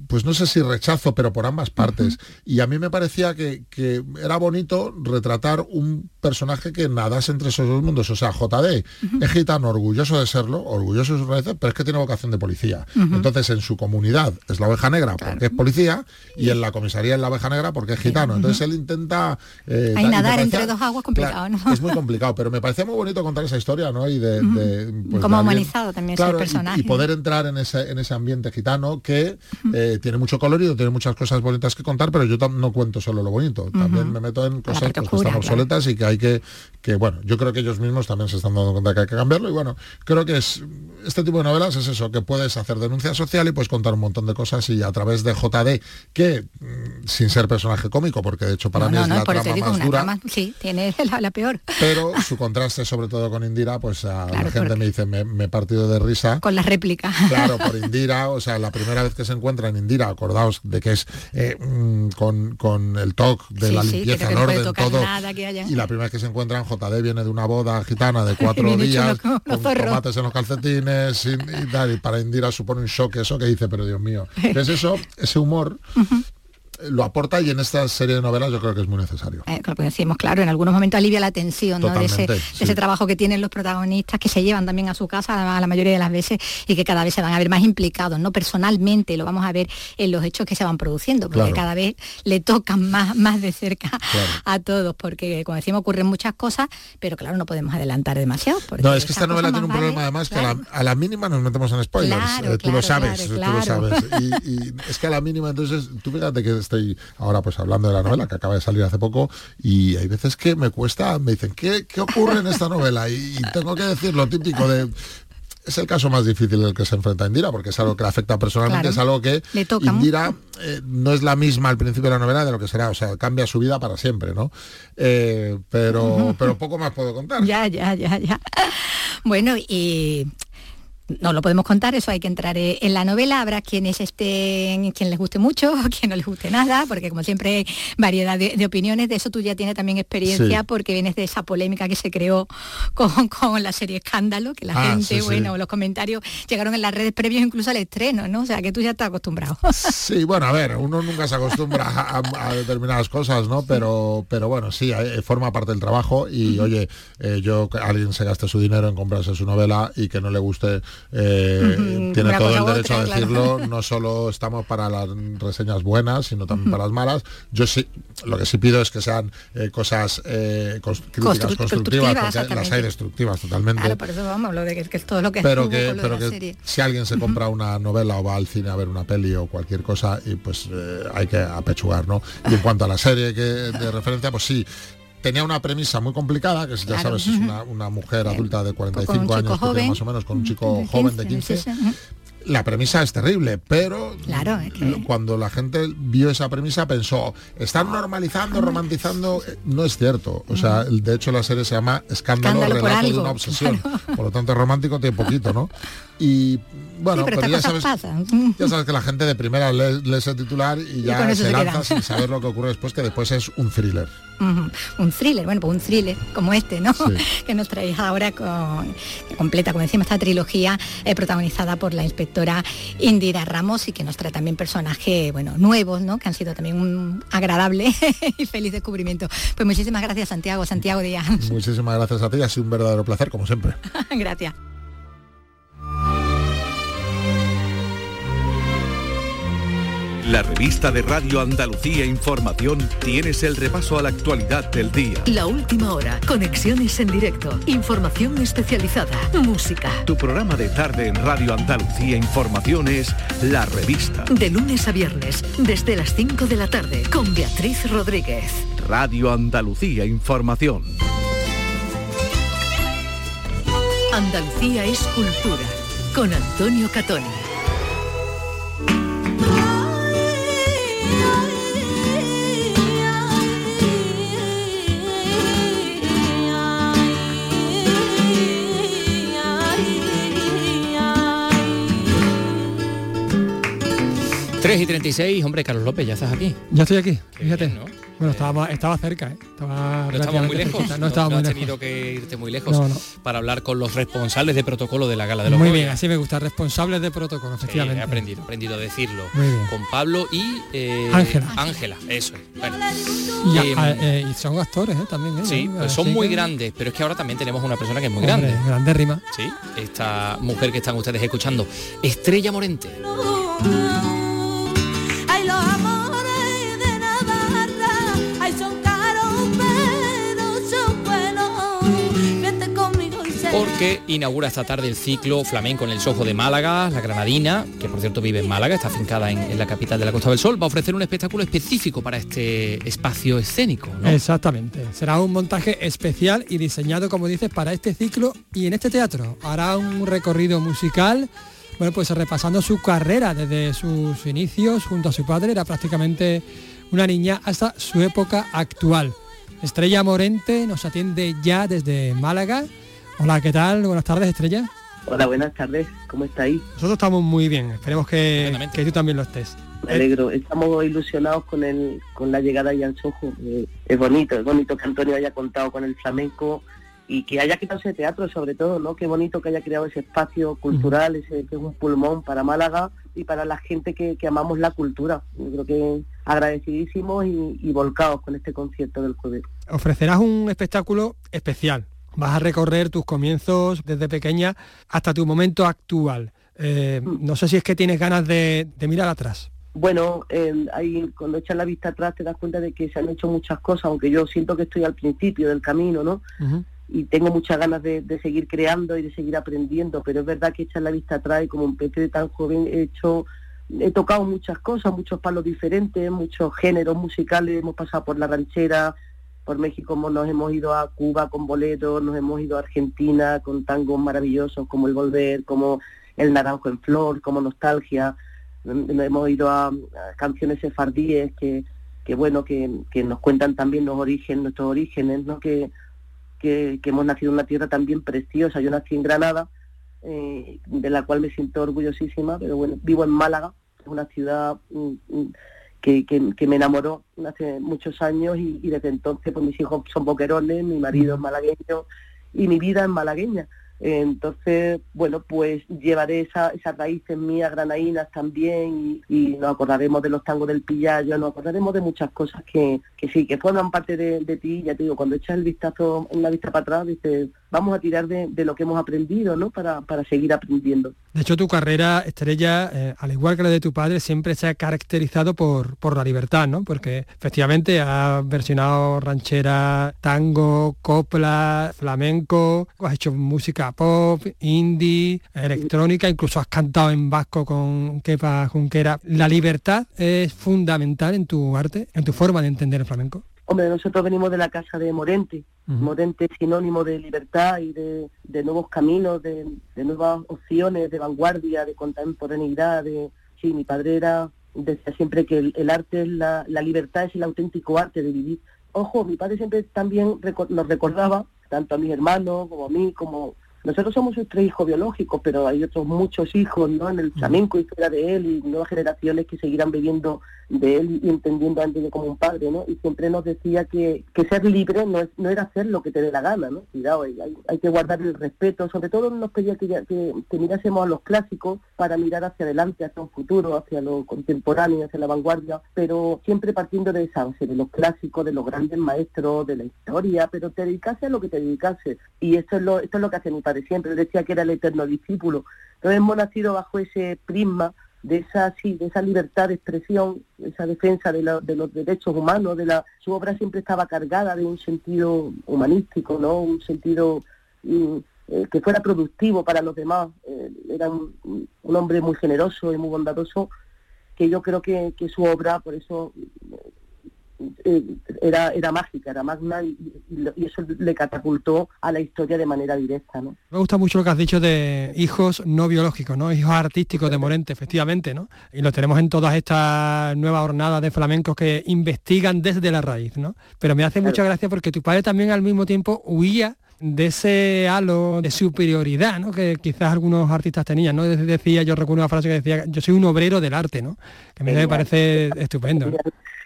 pues no sé si rechazo, pero por ambas partes. Y a mí me parecía que, que era bonito retratar un personaje que nadase entre esos dos mundos. O sea, JD es gitano, orgulloso de serlo, orgulloso de sus raíces, pero es que tiene vocación de policía. Entonces, en su comunidad es la oveja negra porque es policía y en la comisaría es la oveja negra porque es gitano. Entonces, él intenta... eh, Ahí tal, y me nadar parecía- entre dos aguas complicado, ¿no? es muy complicado, pero me parecía muy bonito contar esa historia, ¿no? Y de, de, pues, Como de humanizado también Claro, y- personaje. Y, poder entrar en ese, en ese ambiente gitano que eh, tiene mucho colorido, tiene muchas cosas bonitas que contar, pero yo no cuento solo lo bonito. También me meto en cosas pues, que están claro. obsoletas y que hay que, que, bueno, yo creo que ellos mismos también se están dando cuenta que hay que cambiarlo. Y bueno, creo que es este tipo de novelas es eso, que puedes hacer denuncia social y puedes contar un montón de cosas y a través de JD, que mm, sin ser personaje cómico, porque de hecho para no, mí no, es no, la trama digo, más dura. trama, sí, tiene la, la peor. Pero su contraste, sobre todo con Indira, pues a la gente me dice, me, he partido de risa. Con la réplica. Claro, por Indira, o sea, la primera vez que se encuentra en Indira, acordaos de que es eh, mm, con, con el toque de Sí, la sí, limpieza, el puede orden, todo. Y la primera vez que se encuentran, JD viene de una boda gitana de cuatro días, con tomates en los calcetines y, y tal, y para Indira supone un shock eso que dice, pero Dios mío. Entonces eso, ese humor lo aporta y en esta serie de novelas yo creo que es muy necesario. Eh, lo que decimos, claro, en algunos momentos alivia la tensión ¿no? de, ese, Totalmente, de sí. ese trabajo que tienen los protagonistas, que se llevan también a su casa además, la mayoría de las veces y que cada vez se van a ver más implicados, ¿no? Personalmente lo vamos a ver en los hechos que se van produciendo, porque Claro. cada vez le tocan más, más de cerca Claro. a todos, porque como decimos ocurren muchas cosas, pero claro, no podemos adelantar demasiado. porque No, es que esta novela tiene un problema además que a la, a la mínima nos metemos en spoilers. Eh, tú lo sabes, tú lo sabes. Y, y es que a la mínima, entonces, tú fíjate que estoy ahora pues hablando de la novela que acaba de salir hace poco y hay veces que me cuesta, me dicen, ¿qué, qué ocurre en esta novela? Y, tengo que decir lo típico de... Es el caso más difícil el que se enfrenta Indira, porque es algo que le afecta personalmente, Claro. es algo que Le toca Indira eh, no es la misma al principio de la novela de lo que será, o sea, cambia su vida para siempre, ¿no? Eh, pero, pero poco más puedo contar. Ya, ya, ya, ya. Bueno, y no lo podemos contar, eso hay que entrar eh, en la novela, habrá quienes estén, quien les guste mucho, quien no les guste nada, porque como siempre hay variedad de, de opiniones, de eso tú ya tienes también experiencia, Sí. porque vienes de esa polémica que se creó con, con la serie Escándalo, que la Ah, gente, sí, sí. bueno, los comentarios llegaron en las redes previos incluso al estreno, ¿no? O sea que tú ya estás acostumbrado. Sí, bueno, a ver, uno nunca se acostumbra a, a- a determinadas cosas, ¿no? Pero, pero bueno, sí, eh, forma parte del trabajo y oye, eh, yo que alguien se gaste su dinero en comprarse su novela y que no le guste, eh, tiene todo el derecho otra, a claro. decirlo. No solo estamos para las reseñas buenas, sino también para las malas. Yo sí, lo que sí pido es que sean eh, cosas eh, críticas Constru- constructivas, porque las hay destructivas totalmente Claro, por eso vamos, lo de que, que es todo lo que pero que, con lo de pero la que serie. si alguien se compra una novela o va al cine a ver una peli o cualquier cosa y pues hay que apechugar, ¿no? Y en cuanto a la serie que de referencia, pues sí. Tenía una premisa muy complicada, que ya Claro. sabes, es una, una mujer adulta de 45 chico años joven. más o menos, con un chico De joven de 15, 15, sí, sí. la premisa es terrible, pero Claro, es que- cuando la gente vio esa premisa pensó, están normalizando, romantizando. Eh, No es cierto. O sea, de hecho la serie se llama Escándalo, Escándalo relato de una obsesión. Por lo tanto, romántico tiene poquito, ¿no? Y bueno, sí, pero, pero ya sabes, pasan. ya sabes que la gente de primera lee, lee ese titular y ya eso se se lanza sin saber lo que ocurre después, que después es un thriller. Un thriller, bueno, pues un thriller como este, ¿no? que nos traéis ahora con, que completa, como decimos, esta trilogía eh, protagonizada por la inspectora Indira Ramos y que nos trae también personajes, bueno, nuevos, ¿no? Que han sido también un agradable y feliz descubrimiento. Pues muchísimas gracias, Santiago, Santiago Díaz. Muchísimas gracias a ti, ha sido un verdadero placer, como siempre. gracias. La revista de Radio Andalucía Información tienes el repaso a la actualidad del día. La última hora, conexiones en directo, información especializada, música. Tu programa de tarde en Radio Andalucía Información es La Revista. De lunes a viernes, desde las 5 de la tarde, con Beatriz Rodríguez. Radio Andalucía Información. Andalucía es cultura, con Antonio Catoni. Tres y 36, hombre, Carlos López, ya estás aquí. Ya estoy aquí, fíjate. bien, ¿no? Bueno, estaba, estaba cerca, ¿eh? Estaba No estamos muy lejos. No muy has tenido que irte muy lejos No, no. para hablar con los responsables de protocolo de la gala de los Muy Goya. bien, así me gusta. Responsables de protocolo, efectivamente. he aprendido, he aprendido a decirlo. Muy bien. Con Pablo y eh, Ángela. Ángela, eso. es. Bueno. Y, a- Em, eh, y son actores. También. Sí, pues son muy que- grandes, pero es que ahora también tenemos una persona que es muy Hombre, grande. grandérrima. Sí, esta mujer que están ustedes escuchando, Estrella Morente. Porque inaugura esta tarde el ciclo Flamenco en el Sojo de Málaga, la granadina, que por cierto vive en Málaga, está afincada en, la capital de la Costa del Sol, va a ofrecer un espectáculo específico para este espacio escénico. Exactamente. Será un montaje especial y diseñado, como dices, para este ciclo y en este teatro. Hará un recorrido musical, bueno, pues repasando su carrera desde sus inicios junto a su padre, era prácticamente una niña hasta su época actual. Estrella Morente nos atiende ya desde Málaga. Hola, ¿qué tal? Buenas tardes, Estrella. Hola, buenas tardes, ¿cómo estáis? Nosotros estamos muy bien, esperemos que, que tú también lo estés. Me alegro, estamos ilusionados con el con la llegada de al Sojo. Eh, es bonito, es bonito que Antonio haya contado con el flamenco y que haya quitado ese teatro sobre todo, ¿no? Qué bonito que haya creado ese espacio cultural, ese que es un pulmón para Málaga y para la gente que, que amamos la cultura. Yo creo que agradecidísimos y, y volcados con este concierto del jueves. ofrecerás un espectáculo especial. Vas a recorrer tus comienzos desde pequeña hasta tu momento actual. Eh, no sé si es que tienes ganas de, de mirar atrás. Bueno, eh, ahí cuando echas la vista atrás te das cuenta de que se han hecho muchas cosas, aunque yo siento que estoy al principio del camino, ¿no? y tengo muchas ganas de, de seguir creando y de seguir aprendiendo, pero es verdad que echar la vista atrás y como un pete tan joven he hecho, he tocado muchas cosas, muchos palos diferentes, muchos géneros musicales, hemos pasado por la ranchera, por México nos hemos ido a Cuba con boleros, nos hemos ido a Argentina con tangos maravillosos como El Volver, como El Naranjo en Flor, como Nostalgia, nos hemos ido a, a canciones sefardíes que, que bueno, que, nos cuentan también los orígenes, nuestros orígenes, ¿no? que, que, que hemos nacido en una tierra también preciosa. Yo nací en Granada, eh, de la cual me siento orgullosísima, pero bueno, vivo en Málaga, es una ciudad mm, mm, que, que, que me enamoró hace muchos años y, y desde entonces pues mis hijos son boquerones, mi marido es malagueño y mi vida es malagueña. Entonces, bueno, pues llevaré esa, esas raíces mías granadinas también y, y nos acordaremos de los tangos del Pillayo, nos acordaremos de muchas cosas que, que sí, que forman parte de, de ti. Ya te digo, cuando echas el vistazo, una vista para atrás, dices, vamos a tirar de, lo que hemos aprendido, ¿no? Para, para seguir aprendiendo. De hecho, tu carrera, Estrella, eh, al igual que la de tu padre, siempre se ha caracterizado por, por la libertad, ¿no? Porque efectivamente has versionado ranchera, tango, copla, flamenco, has hecho música pop, indie, electrónica, incluso has cantado en vasco con Kepa Junquera. ¿La libertad es fundamental en tu arte, en tu forma de entender el flamenco? Hombre, nosotros venimos de la casa de Morente. Morente es sinónimo de libertad y de, de nuevos caminos, de, de nuevas opciones, de vanguardia, de contemporaneidad. De... Sí, mi padre era, decía siempre que el, el arte es la, la libertad, es el auténtico arte de vivir. Ojo, mi padre siempre también reco- nos recordaba, tanto a mis hermanos como a mí, como nosotros somos sus tres hijos biológicos, pero hay otros muchos hijos ¿no? en el flamenco y fuera de él y nuevas generaciones que seguirán bebiendo de él y entendiendo a Antonio como un padre, ¿no? Y siempre nos decía que, que ser libre no, es, no era hacer lo que te dé la gana, ¿no? Cuidado, hay, hay- hay que guardar el respeto, sobre todo nos pedía que, ya- que, que mirásemos a los clásicos para mirar hacia adelante, hacia un futuro, hacia lo contemporáneo, hacia la vanguardia, pero siempre partiendo de esa base, de los clásicos, de los grandes maestros, de la historia, pero te dedicase a lo que te dedicase. Y esto es lo, esto es lo que hace mi padre siempre, decía que era el eterno discípulo. Entonces hemos nacido bajo ese prisma de esa sí, de esa libertad de expresión, esa defensa de, la- de los derechos humanos, de la su obra siempre estaba cargada de un sentido humanístico, ¿no? Un sentido mm, eh, que fuera productivo para los demás. Eh, era un, hombre muy generoso y muy bondadoso, que yo creo que, su obra, por eso era, era mágica, era magna y, y eso le catapultó a la historia de manera directa, ¿no? Me gusta mucho lo que has dicho de hijos no biológicos, ¿no? Hijos artísticos de Morente, efectivamente, ¿no? Y lo tenemos en todas estas nuevas jornadas de flamencos que investigan desde la raíz, ¿no? Pero me hace mucha gracia porque tu padre también al mismo tiempo huía de ese halo de superioridad, ¿no? Que quizás algunos artistas tenían, ¿no? Decía, yo recuerdo una frase que decía, yo soy un obrero del arte, ¿no? Que a mí me parece estupendo. ¿no?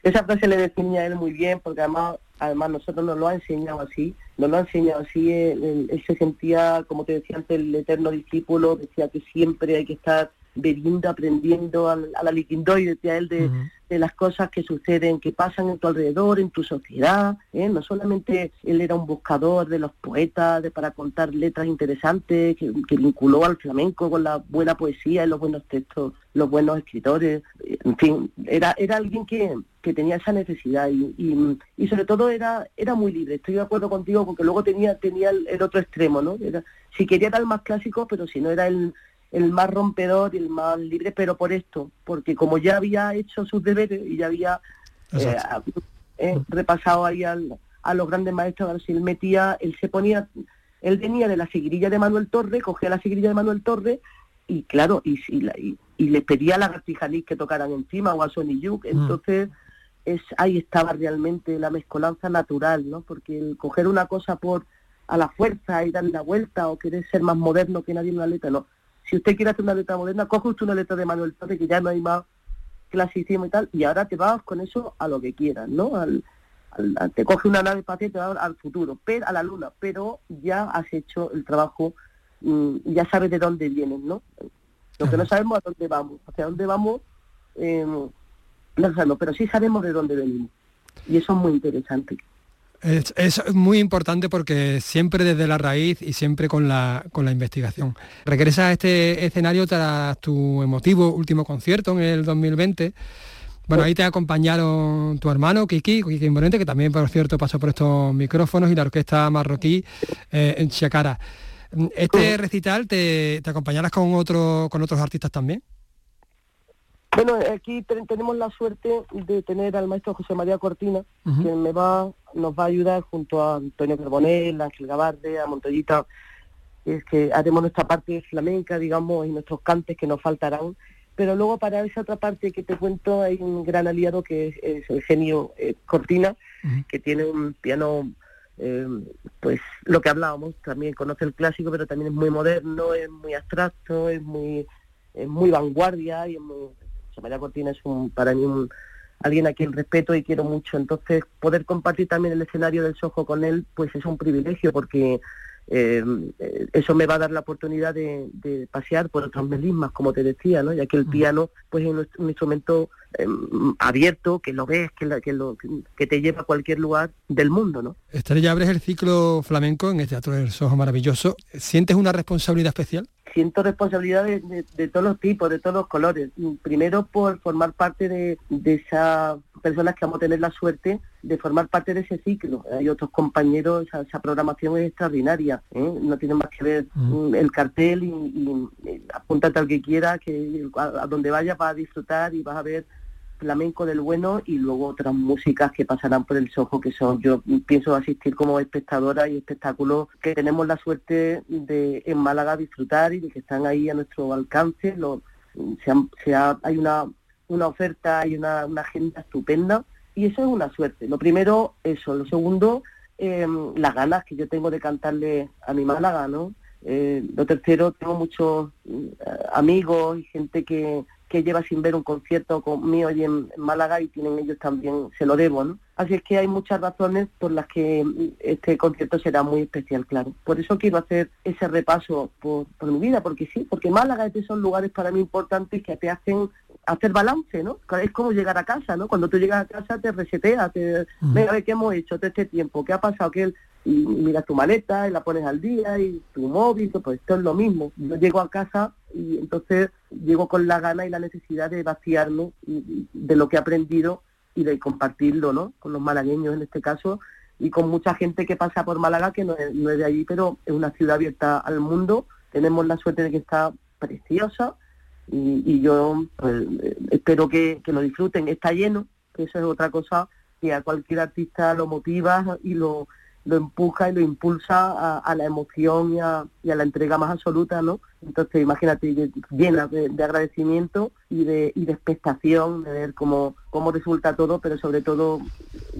Esa frase le definía a él muy bien, porque además, además nosotros nos lo ha enseñado así, nos lo ha enseñado así, él, se sentía, como te decía antes, el eterno discípulo, decía que siempre hay que estar bebiendo, aprendiendo al- a, la liquindoy, decía él, de, de las cosas que suceden, que pasan en tu alrededor, en tu sociedad, ¿eh? no solamente él era un buscador de los poetas, de, para contar letras interesantes, que, que vinculó al flamenco con la buena poesía y los buenos textos, los buenos escritores, en fin, era, era alguien que, que tenía esa necesidad y, y, sobre todo era, era muy libre, estoy de acuerdo contigo porque luego tenía, tenía el, otro extremo, ¿no? Si quería el más clásico, pero si no era el, el más rompedor y el más libre, pero por esto, porque como ya había hecho sus deberes y ya había eh, eh, repasado ahí al- a los grandes maestros, a ver si él metía, él se ponía, él venía de la seguirilla de Manuel Torre, cogía la seguirilla de Manuel Torre y claro, y, y, la- y, y le pedía a la Gartijaní que tocaran encima o a Sony Yuk, entonces es ahí estaba realmente la mezcolanza natural, ¿no? Porque el coger una cosa por a la fuerza y darle la vuelta o querer ser más moderno que nadie en una letra, no. Si usted quiere hacer una letra moderna, coge usted una letra de Manuel Torre que ya no hay más clasicismo y tal, y ahora te vas con eso a lo que quieras, ¿no? Al, al- al- te coge una nave espacial y te va al futuro, pero, a la luna, pero ya has hecho el trabajo, mm, ya sabes de dónde vienes, ¿no? Lo que no sabemos a dónde vamos, hacia dónde vamos, eh, no sabemos, pero sí sabemos de dónde venimos. Y eso es muy interesante. Es, es muy importante porque siempre desde la raíz y siempre con la, con la investigación. Regresas a este escenario tras tu emotivo último concierto en el 2020. Bueno, ahí te acompañaron tu hermano, Kiki, Kiki Morente, que también, por cierto, pasó por estos micrófonos, y la orquesta marroquí eh, en Chacara. ¿Este recital te, te acompañarás con, otro, con otros artistas también? Bueno, aquí te- tenemos la suerte de tener al maestro José María Cortina, Ujú. que me va, nos va a ayudar junto a Antonio Carbonell, Ángel Gabarde, a Montoyita, es que haremos nuestra parte flamenca, digamos, y nuestros cantes que nos faltarán. Pero luego para esa otra parte que te cuento hay un gran aliado que es, es el genio eh, Cortina, que tiene un piano, eh, pues lo que hablábamos, también conoce el clásico, pero también es muy moderno, es muy abstracto, es muy, es muy vanguardia y es muy, María Cortina es un, para mí un, alguien a quien respeto y quiero mucho. Entonces, poder compartir también el escenario del Sojo con él, pues es un privilegio porque eh, eso me va a dar la oportunidad de, de pasear por otros melismas, como te decía, ¿no? Ya que el piano, pues es un, un instrumento eh, abierto, que lo ves, que, la- que, lo, que te lleva a cualquier lugar del mundo, ¿no? Estrella, abres el ciclo flamenco en el Teatro del Sojo maravilloso. ¿Sientes una responsabilidad especial? Siento responsabilidad de, de- todos los tipos, de todos los colores. Y Primero por formar parte de, de esas personas que vamos a tener la suerte de formar parte de ese ciclo. Hay otros compañeros, esa, esa programación es extraordinaria, ¿eh? no tiene más que ver mm, el cartel y, y, eh, apúntate al que quiera, que a, a donde vayas vas a disfrutar y vas a ver flamenco del bueno y luego otras músicas que pasarán por el sojo que son yo pienso asistir como espectadora y espectáculos que tenemos la suerte de en Málaga disfrutar y de que están ahí a nuestro alcance. Lo, hay una una oferta y una, una agenda estupenda y eso es una suerte. Lo primero eso. Lo segundo eh, las ganas que yo tengo de cantarle a mi Málaga no eh, lo tercero, tengo muchos mm, amigos y gente que, que lleva sin ver un concierto conmigo allí en, en Málaga y tienen ellos también, se lo debo, ¿no? Así es que hay muchas razones por las que este concierto será muy especial, claro. Por eso quiero hacer ese repaso por, por mi vida, porque sí, porque Málaga es de esos lugares para mí importantes que te hacen hacer balance, ¿no? Es como llegar a casa, ¿no? Cuando tú llegas a casa te reseteas, te, venga, a ver qué hemos hecho todo este tiempo, qué ha pasado, qué y miras tu maleta y la pones al día y tu móvil, pues esto es lo mismo. Yo llego a casa y entonces llego con la gana y la necesidad de vaciarme de lo que he aprendido y de compartirlo, ¿no? Con los malagueños en este caso y con mucha gente que pasa por Málaga que no es, de allí, pero es una ciudad abierta al mundo. Tenemos la suerte de que está preciosa y, y yo pues, espero que, que lo disfruten. Está lleno, que eso es otra cosa que a cualquier artista lo motiva y lo, lo empuja y lo impulsa a, a la emoción y a, la entrega más absoluta, ¿no? Entonces, imagínate, lle- llena de, de agradecimiento y de, y de expectación de ver cómo, cómo resulta todo, pero sobre todo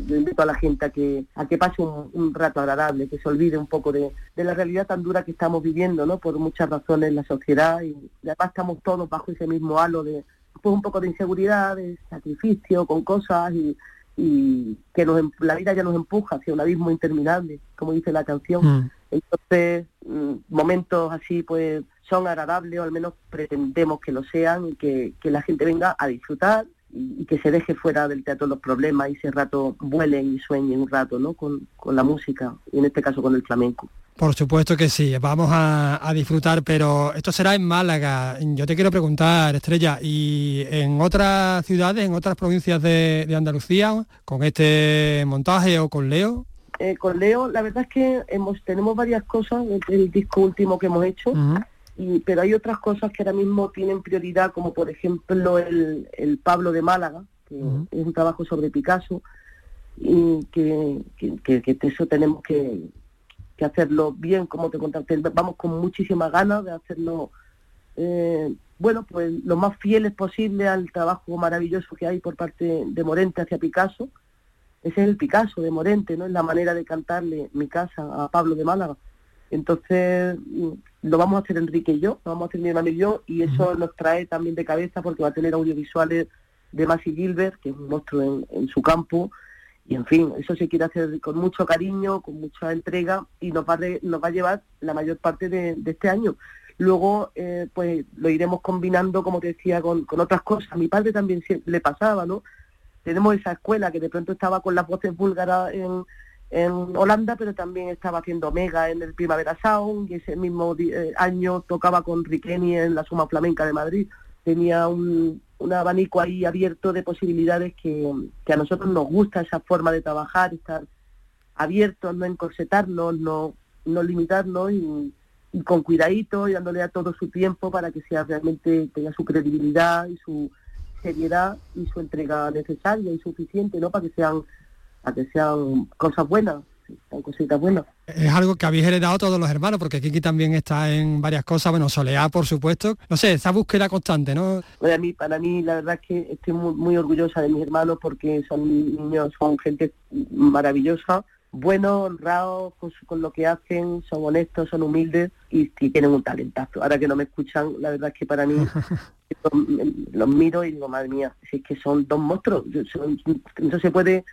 yo invito a la gente a que, a que pase un, rato agradable, que se olvide un poco de, la realidad tan dura que estamos viviendo, ¿no? Por muchas razones la sociedad y además estamos todos bajo ese mismo halo de pues un poco de inseguridad, de sacrificio con cosas y, y que nos, em- la vida ya nos empuja hacia un abismo interminable, como dice la canción. Entonces, mm, momentos así pues son agradables o al menos pretendemos que lo sean y que, que la gente venga a disfrutar y, y que se deje fuera del teatro los problemas y ese rato vuelen y sueñen un rato ¿no? con, con la música y en este caso con el flamenco. Por supuesto que sí, vamos a, a disfrutar, pero esto será en Málaga. Yo te quiero preguntar, Estrella, ¿y en otras ciudades, en otras provincias de, de Andalucía, con este montaje o con Leo? Eh, con Leo, la verdad es que hemos tenemos varias cosas, el, el disco último que hemos hecho, y, pero hay otras cosas que ahora mismo tienen prioridad, como por ejemplo el, el Pablo de Málaga, que es un trabajo sobre Picasso, y que, que, que- que eso tenemos que, que hacerlo bien, como te contaste, vamos con muchísimas ganas de hacerlo, eh, bueno, pues lo más fieles posible al trabajo maravilloso que hay por parte de Morente hacia Picasso. Ese es el Picasso de Morente, ¿no? Es la manera de cantarle mi casa a Pablo de Málaga. Entonces, mm, lo vamos a hacer Enrique y yo, lo vamos a hacer mi hermano y yo, y eso nos trae también de cabeza porque va a tener audiovisuales de Masi Gilbert, que es un monstruo en, en su campo, y en fin, eso se quiere hacer con mucho cariño, con mucha entrega, y nos va nos va a llevar la mayor parte de, este año. Luego, eh, pues lo iremos combinando, como te decía, con, otras cosas. A mi padre también sie- le pasaba, ¿no? Tenemos esa escuela que de pronto estaba con las voces búlgaras en, en Holanda, pero también estaba haciendo Mega en el Primavera Sound y ese mismo eh, año tocaba con Riqueni en la Suma Flamenca de Madrid. Tenía un, un abanico ahí abierto de posibilidades que, que a nosotros nos gusta esa forma de trabajar, estar abiertos, no encorsetarnos, no, no limitarnos y, y con cuidadito y dándole a todo su tiempo para que sea realmente tenga su credibilidad y su seriedad y su entrega necesaria y suficiente, ¿no? Para que sean, para que sean cosas buenas, sean cositas buenas. Es algo que habéis heredado todos los hermanos, porque Kiki también está en varias cosas, bueno, Soleá, por supuesto. No sé, esa búsqueda constante, ¿no? Para mí, para mí la verdad es que estoy muy, muy orgullosa de mis hermanos porque son niños, son gente maravillosa, buenos, honrados con, su- con lo que hacen, son honestos, son humildes y, y tienen un talentazo. Ahora que no me escuchan, la verdad es que para mí los, los miro y digo, madre mía, si es que son dos monstruos. Son- no se puede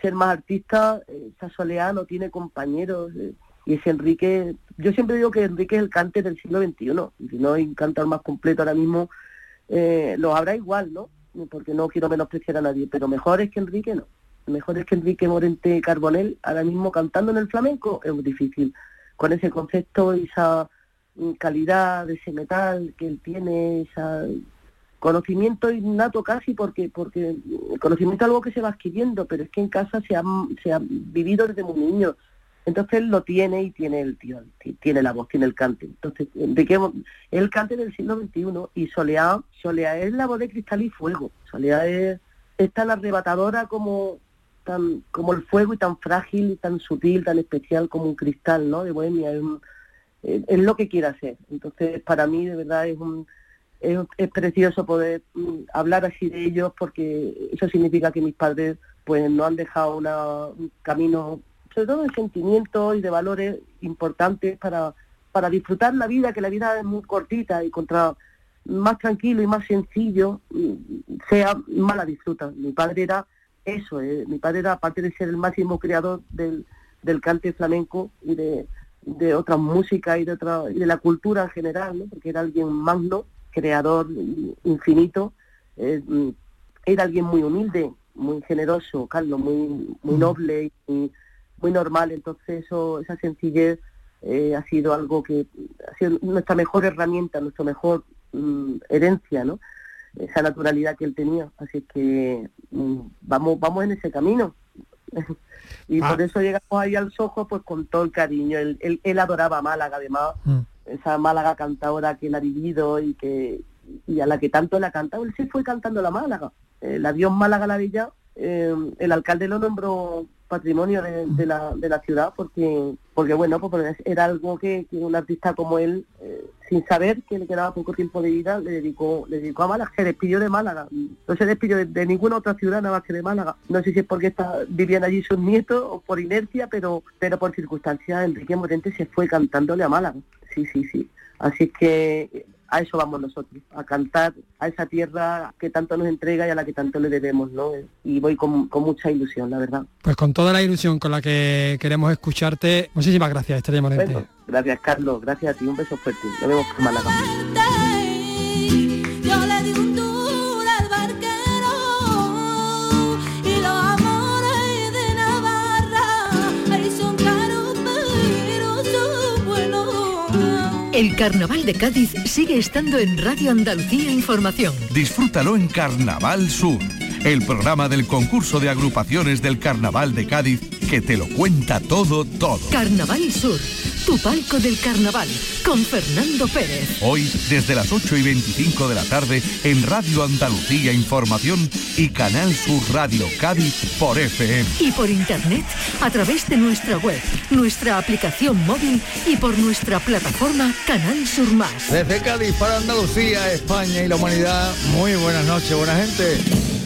ser más artista, eh, esa no tiene compañeros. eh, y ese Enrique, yo siempre digo que Enrique es el cante del siglo XXI, y si no hay un cantor más completo ahora mismo, eh, lo habrá igual, ¿no? Porque no quiero menospreciar a nadie, pero mejor es que Enrique no. Mejor es que Enrique Morente Carbonel ahora mismo cantando en el flamenco es muy difícil. Con ese concepto, esa mm, calidad ese metal que él tiene, esa conocimiento innato casi porque porque el conocimiento es algo que se va adquiriendo, pero es que en casa se ha, se ha vivido desde muy niño. Entonces él lo tiene y tiene el tío, ti- tiene la voz, tiene el cante. Entonces, ¿de qué? El cante del siglo XXI y Soleá, Soleá es la voz de cristal y fuego. Soleá es es tan arrebatadora como tan como el fuego y tan frágil y tan sutil, tan especial como un cristal, ¿no? De Bohemia, es, un- es- es lo que quiere hacer. Entonces, para mí, de verdad, es un es, precioso poder mm, hablar así de ellos porque eso significa que mis padres pues no han dejado una- un camino, sobre todo de sentimientos y de valores importantes para, para disfrutar la vida, que la vida es muy cortita y contra más tranquilo y más sencillo mm, sea, más la disfruta. Mi padre era eso, eh, mi padre era, aparte de ser el máximo creador del, del cante flamenco y de, de otras músicas y de, otra, y de la cultura en general, ¿no? porque era alguien magno, creador infinito, eh, mm, era alguien muy humilde, muy generoso, Carlos, muy, muy noble y muy, normal, entonces eso, esa sencillez eh, ha sido algo que ha sido nuestra mejor herramienta, nuestra mejor mm, herencia, ¿no? Esa naturalidad que él tenía. Así que mm, vamos, vamos en ese camino. y Ah. por eso llegamos ahí al Sojo pues con todo el cariño. Él, él, él adoraba a Málaga además, Mm. Esa Málaga cantadora que él ha vivido y que y a la que tanto le ha cantado. Él se fue cantando la Málaga. Eh, la dio en Málaga la Villa. eh, el alcalde lo nombró patrimonio de, la, de la ciudad porque porque bueno pues porque era algo que, que un artista como él eh, sin saber que le quedaba poco tiempo de vida le dedicó le dedicó a Málaga se despidió de Málaga no se despidió de, de ninguna otra ciudad nada más que de Málaga no sé si es porque está, vivían allí sus nietos o por inercia pero pero por circunstancias Enrique Morente se fue cantándole a Málaga sí sí sí así que a eso vamos nosotros, a cantar a esa tierra que tanto nos entrega y a la que tanto le debemos, ¿no? Y voy con, con mucha ilusión, la verdad. Pues con toda la ilusión con la que queremos escucharte, muchísimas gracias, Estrella Morente. Bueno, gracias Carlos, gracias a ti, un beso fuerte. Nos vemos por Málaga. El Carnaval de Cádiz sigue estando en Radio Andalucía Información. Disfrútalo en Carnaval Sur, el programa del concurso de agrupaciones del Carnaval de Cádiz que te lo cuenta todo, todo. Carnaval Sur, tu palco del carnaval, con Fernando Pérez. Hoy, desde las 8 y 25 de la tarde, en Radio Andalucía Información y Canal Sur Radio Cádiz por FM. Y por internet, a través de nuestra web, nuestra aplicación móvil y por nuestra plataforma Canal Sur Más. Desde Cádiz para Andalucía, España y la humanidad, muy buenas noches, buena gente.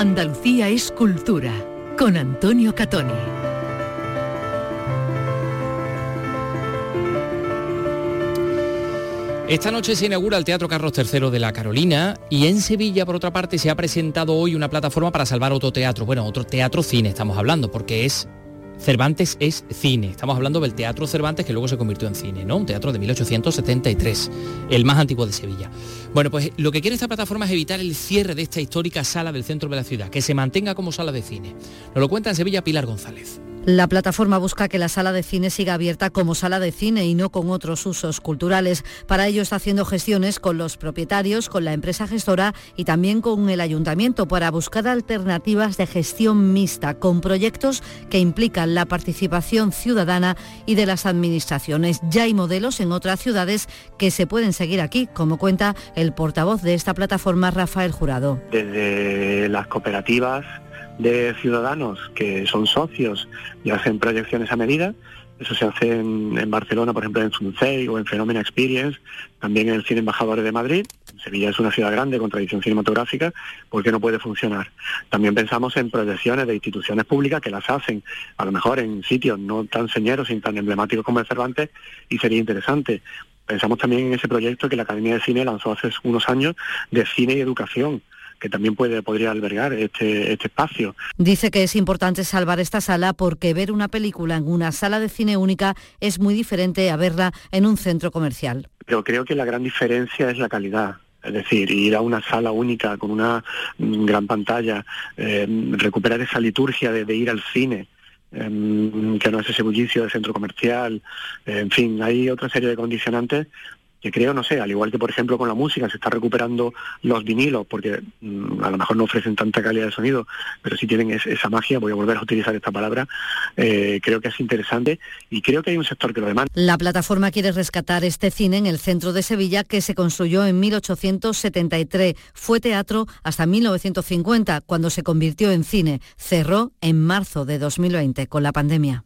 Andalucía es cultura, con Antonio Catoni. Esta noche se inaugura el Teatro Carlos III de la Carolina y en Sevilla, por otra parte, se ha presentado hoy una plataforma para salvar otro teatro. Bueno, otro teatro cine estamos hablando, porque es Cervantes es cine. Estamos hablando del Teatro Cervantes que luego se convirtió en cine, ¿no? Un teatro de 1873, el más antiguo de Sevilla. Bueno, pues lo que quiere esta plataforma es evitar el cierre de esta histórica sala del centro de la ciudad, que se mantenga como sala de cine. Nos lo cuenta en Sevilla Pilar González. La plataforma busca que la sala de cine siga abierta como sala de cine y no con otros usos culturales. Para ello está haciendo gestiones con los propietarios, con la empresa gestora y también con el ayuntamiento para buscar alternativas de gestión mixta con proyectos que implican la participación ciudadana y de las administraciones. Ya hay modelos en otras ciudades que se pueden seguir aquí, como cuenta el portavoz de esta plataforma, Rafael Jurado. desde las cooperativas de ciudadanos que son socios y hacen proyecciones a medida. Eso se hace en, Barcelona, por ejemplo, en Suncei o en Phenomena Experience, también en el Cine Embajadores de Madrid. Sevilla es una ciudad grande con tradición cinematográfica, ¿por qué no puede funcionar? También pensamos en proyecciones de instituciones públicas que las hacen, a lo mejor en sitios no tan señeros y tan emblemáticos como el Cervantes, y sería interesante. Pensamos también en ese proyecto que la Academia de Cine lanzó hace unos años de cine y educación, que también puede, podría albergar este, este espacio. Dice que es importante salvar esta sala porque ver una película en una sala de cine única es muy diferente a verla en un centro comercial. Pero creo que la gran diferencia es la calidad. Es decir, ir a una sala única con una mm, gran pantalla, eh, recuperar esa liturgia de, de ir al cine, em, que no es ese bullicio de centro comercial, en fin, hay otra serie de condicionantes que creo, no sé, al igual que por ejemplo con la música se está recuperando los vinilos, porque mm, a lo mejor no ofrecen tanta calidad de sonido, pero sí tienen es- esa magia, voy a volver a utilizar esta palabra, eh, creo que es interesante y creo que hay un sector que lo demanda. La plataforma quiere rescatar este cine en el centro de Sevilla que se construyó en 1873. Fue teatro hasta 1950, cuando se convirtió en cine. Cerró en marzo de 2020 con la pandemia.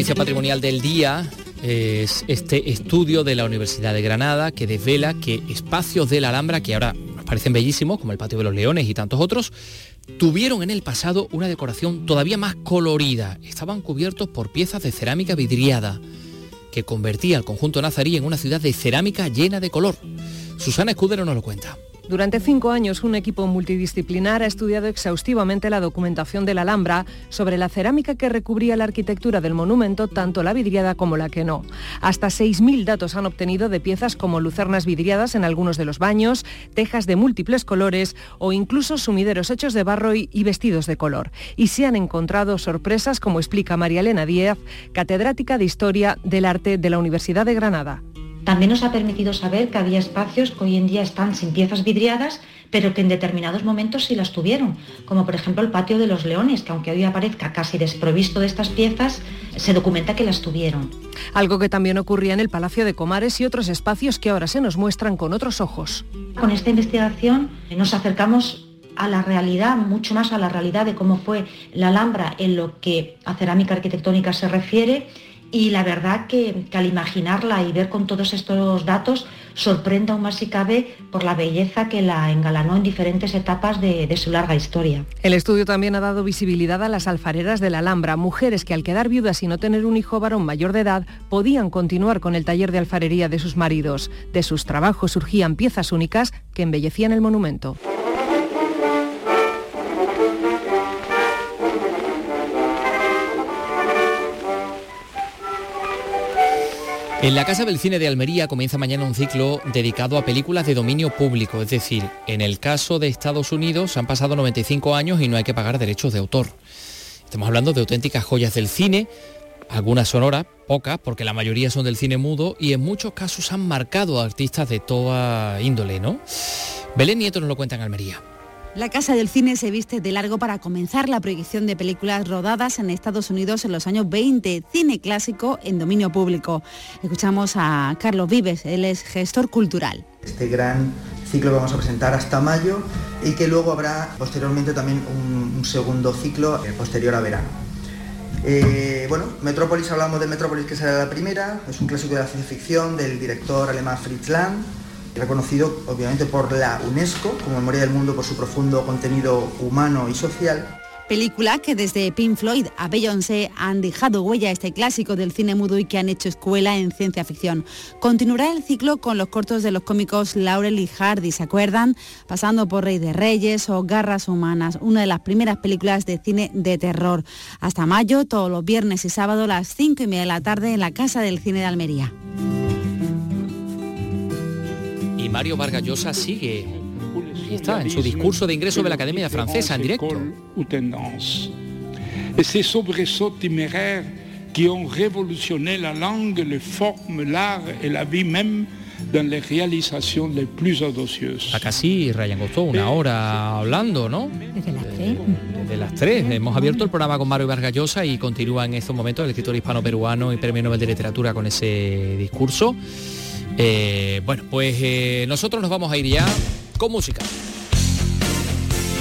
Noticia patrimonial del día es este estudio de la Universidad de Granada que desvela que espacios de la Alhambra, que ahora nos parecen bellísimos, como el Patio de los Leones y tantos otros, tuvieron en el pasado una decoración todavía más colorida. Estaban cubiertos por piezas de cerámica vidriada, que convertía al conjunto nazarí en una ciudad de cerámica llena de color. Susana Escudero nos lo cuenta. Durante cinco años, un equipo multidisciplinar ha estudiado exhaustivamente la documentación de la Alhambra sobre la cerámica que recubría la arquitectura del monumento, tanto la vidriada como la que no. Hasta 6.000 datos han obtenido de piezas como lucernas vidriadas en algunos de los baños, tejas de múltiples colores o incluso sumideros hechos de barro y, y vestidos de color. Y se han encontrado sorpresas, como explica María Elena Díaz, catedrática de Historia del Arte de la Universidad de Granada. También nos ha permitido saber que había espacios que hoy en día están sin piezas vidriadas, pero que en determinados momentos sí las tuvieron, como por ejemplo el patio de los leones, que aunque hoy aparezca casi desprovisto de estas piezas, se documenta que las tuvieron. Algo que también ocurría en el Palacio de Comares y otros espacios que ahora se nos muestran con otros ojos. Con esta investigación nos acercamos a la realidad, mucho más a la realidad de cómo fue la Alhambra en lo que a cerámica arquitectónica se refiere y la verdad que, al imaginarla y ver con todos estos datos sorprende aún más si cabe por la belleza que la engalanó en diferentes etapas de, de, su larga historia. El estudio también ha dado visibilidad a las alfareras de la Alhambra, mujeres que al quedar viudas y no tener un hijo varón mayor de edad podían continuar con el taller de alfarería de sus maridos. De sus trabajos surgían piezas únicas que embellecían el monumento. En la Casa del Cine de Almería comienza mañana un ciclo dedicado a películas de dominio público, es decir, en el caso de Estados Unidos han pasado 95 años y no hay que pagar derechos de autor. Estamos hablando de auténticas joyas del cine, algunas sonoras, pocas, porque la mayoría son del cine mudo y en muchos casos han marcado a artistas de toda índole, ¿no? Belén Nieto nos lo cuenta en Almería. La Casa del Cine se viste de largo para comenzar la proyección de películas rodadas en Estados Unidos en los años 20, cine clásico en dominio público. Escuchamos a Carlos Vives, él es gestor cultural. Este gran ciclo que vamos a presentar hasta mayo y que luego habrá posteriormente también un, un segundo ciclo eh, posterior a verano. Eh, bueno, Metrópolis, hablamos de Metrópolis que será la primera, es un clásico de la ciencia ficción del director alemán Fritz Lang, reconocido obviamente por la UNESCO como memoria del mundo por su profundo contenido humano y social. Película que desde Pink Floyd a Beyoncé han dejado huella a este clásico del cine mudo y que han hecho escuela en ciencia ficción. Continuará el ciclo con los cortos de los cómicos Laurel y Hardy, ¿se acuerdan? Pasando por Rey de Reyes o Garras Humanas, una de las primeras películas de cine de terror. Hasta mayo, todos los viernes y sábados a las 5 y media de la tarde en la Casa del Cine de Almería. Y Mario Vargas Llosa sigue. Ahí está, en su discurso de ingreso de la Academia Francesa en directo. Ces soubresauts téméraires qui ont révolutionné la langue, les formes, l'art et la vie même dans les réalisations les plus audacieuses. Está casi Ryan costó una hora hablando, ¿no? Desde las tres. Desde las tres. Hemos abierto el programa con Mario Vargas Llosa y continúa en estos momentos el escritor hispano-peruano y premio Nobel de Literatura con ese discurso. Eh, bueno, pues eh, nosotros nos vamos a ir ya con música.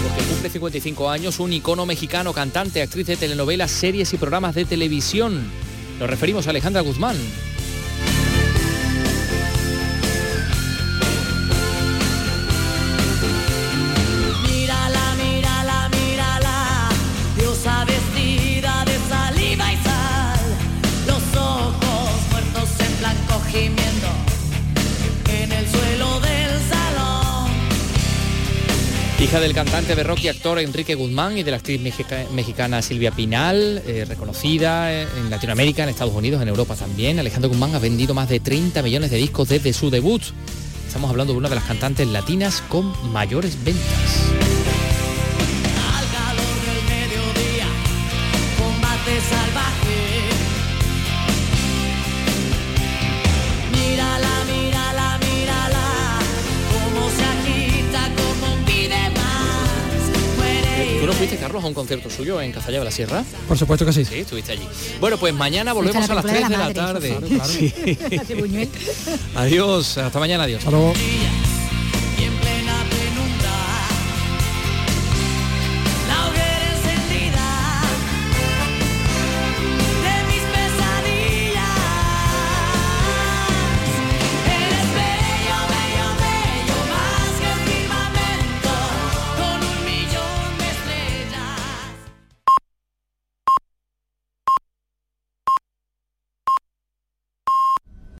Porque cumple 55 años un icono mexicano, cantante, actriz de telenovelas, series y programas de televisión. Nos referimos a Alejandra Guzmán. Hija del cantante rock y actor Enrique Guzmán y de la actriz mexica- mexicana Silvia Pinal, eh, reconocida eh, en Latinoamérica, en Estados Unidos, en Europa también. Alejandro Guzmán ha vendido más de 30 millones de discos desde su debut. Estamos hablando de una de las cantantes latinas con mayores ventas. Un concierto suyo en Cazalla de la Sierra? Por supuesto que sí. Sí, estuviste allí. Bueno, pues mañana volvemos a a la las 3 de la de la tarde. Sí. Adiós, hasta mañana, adiós. Hasta luego.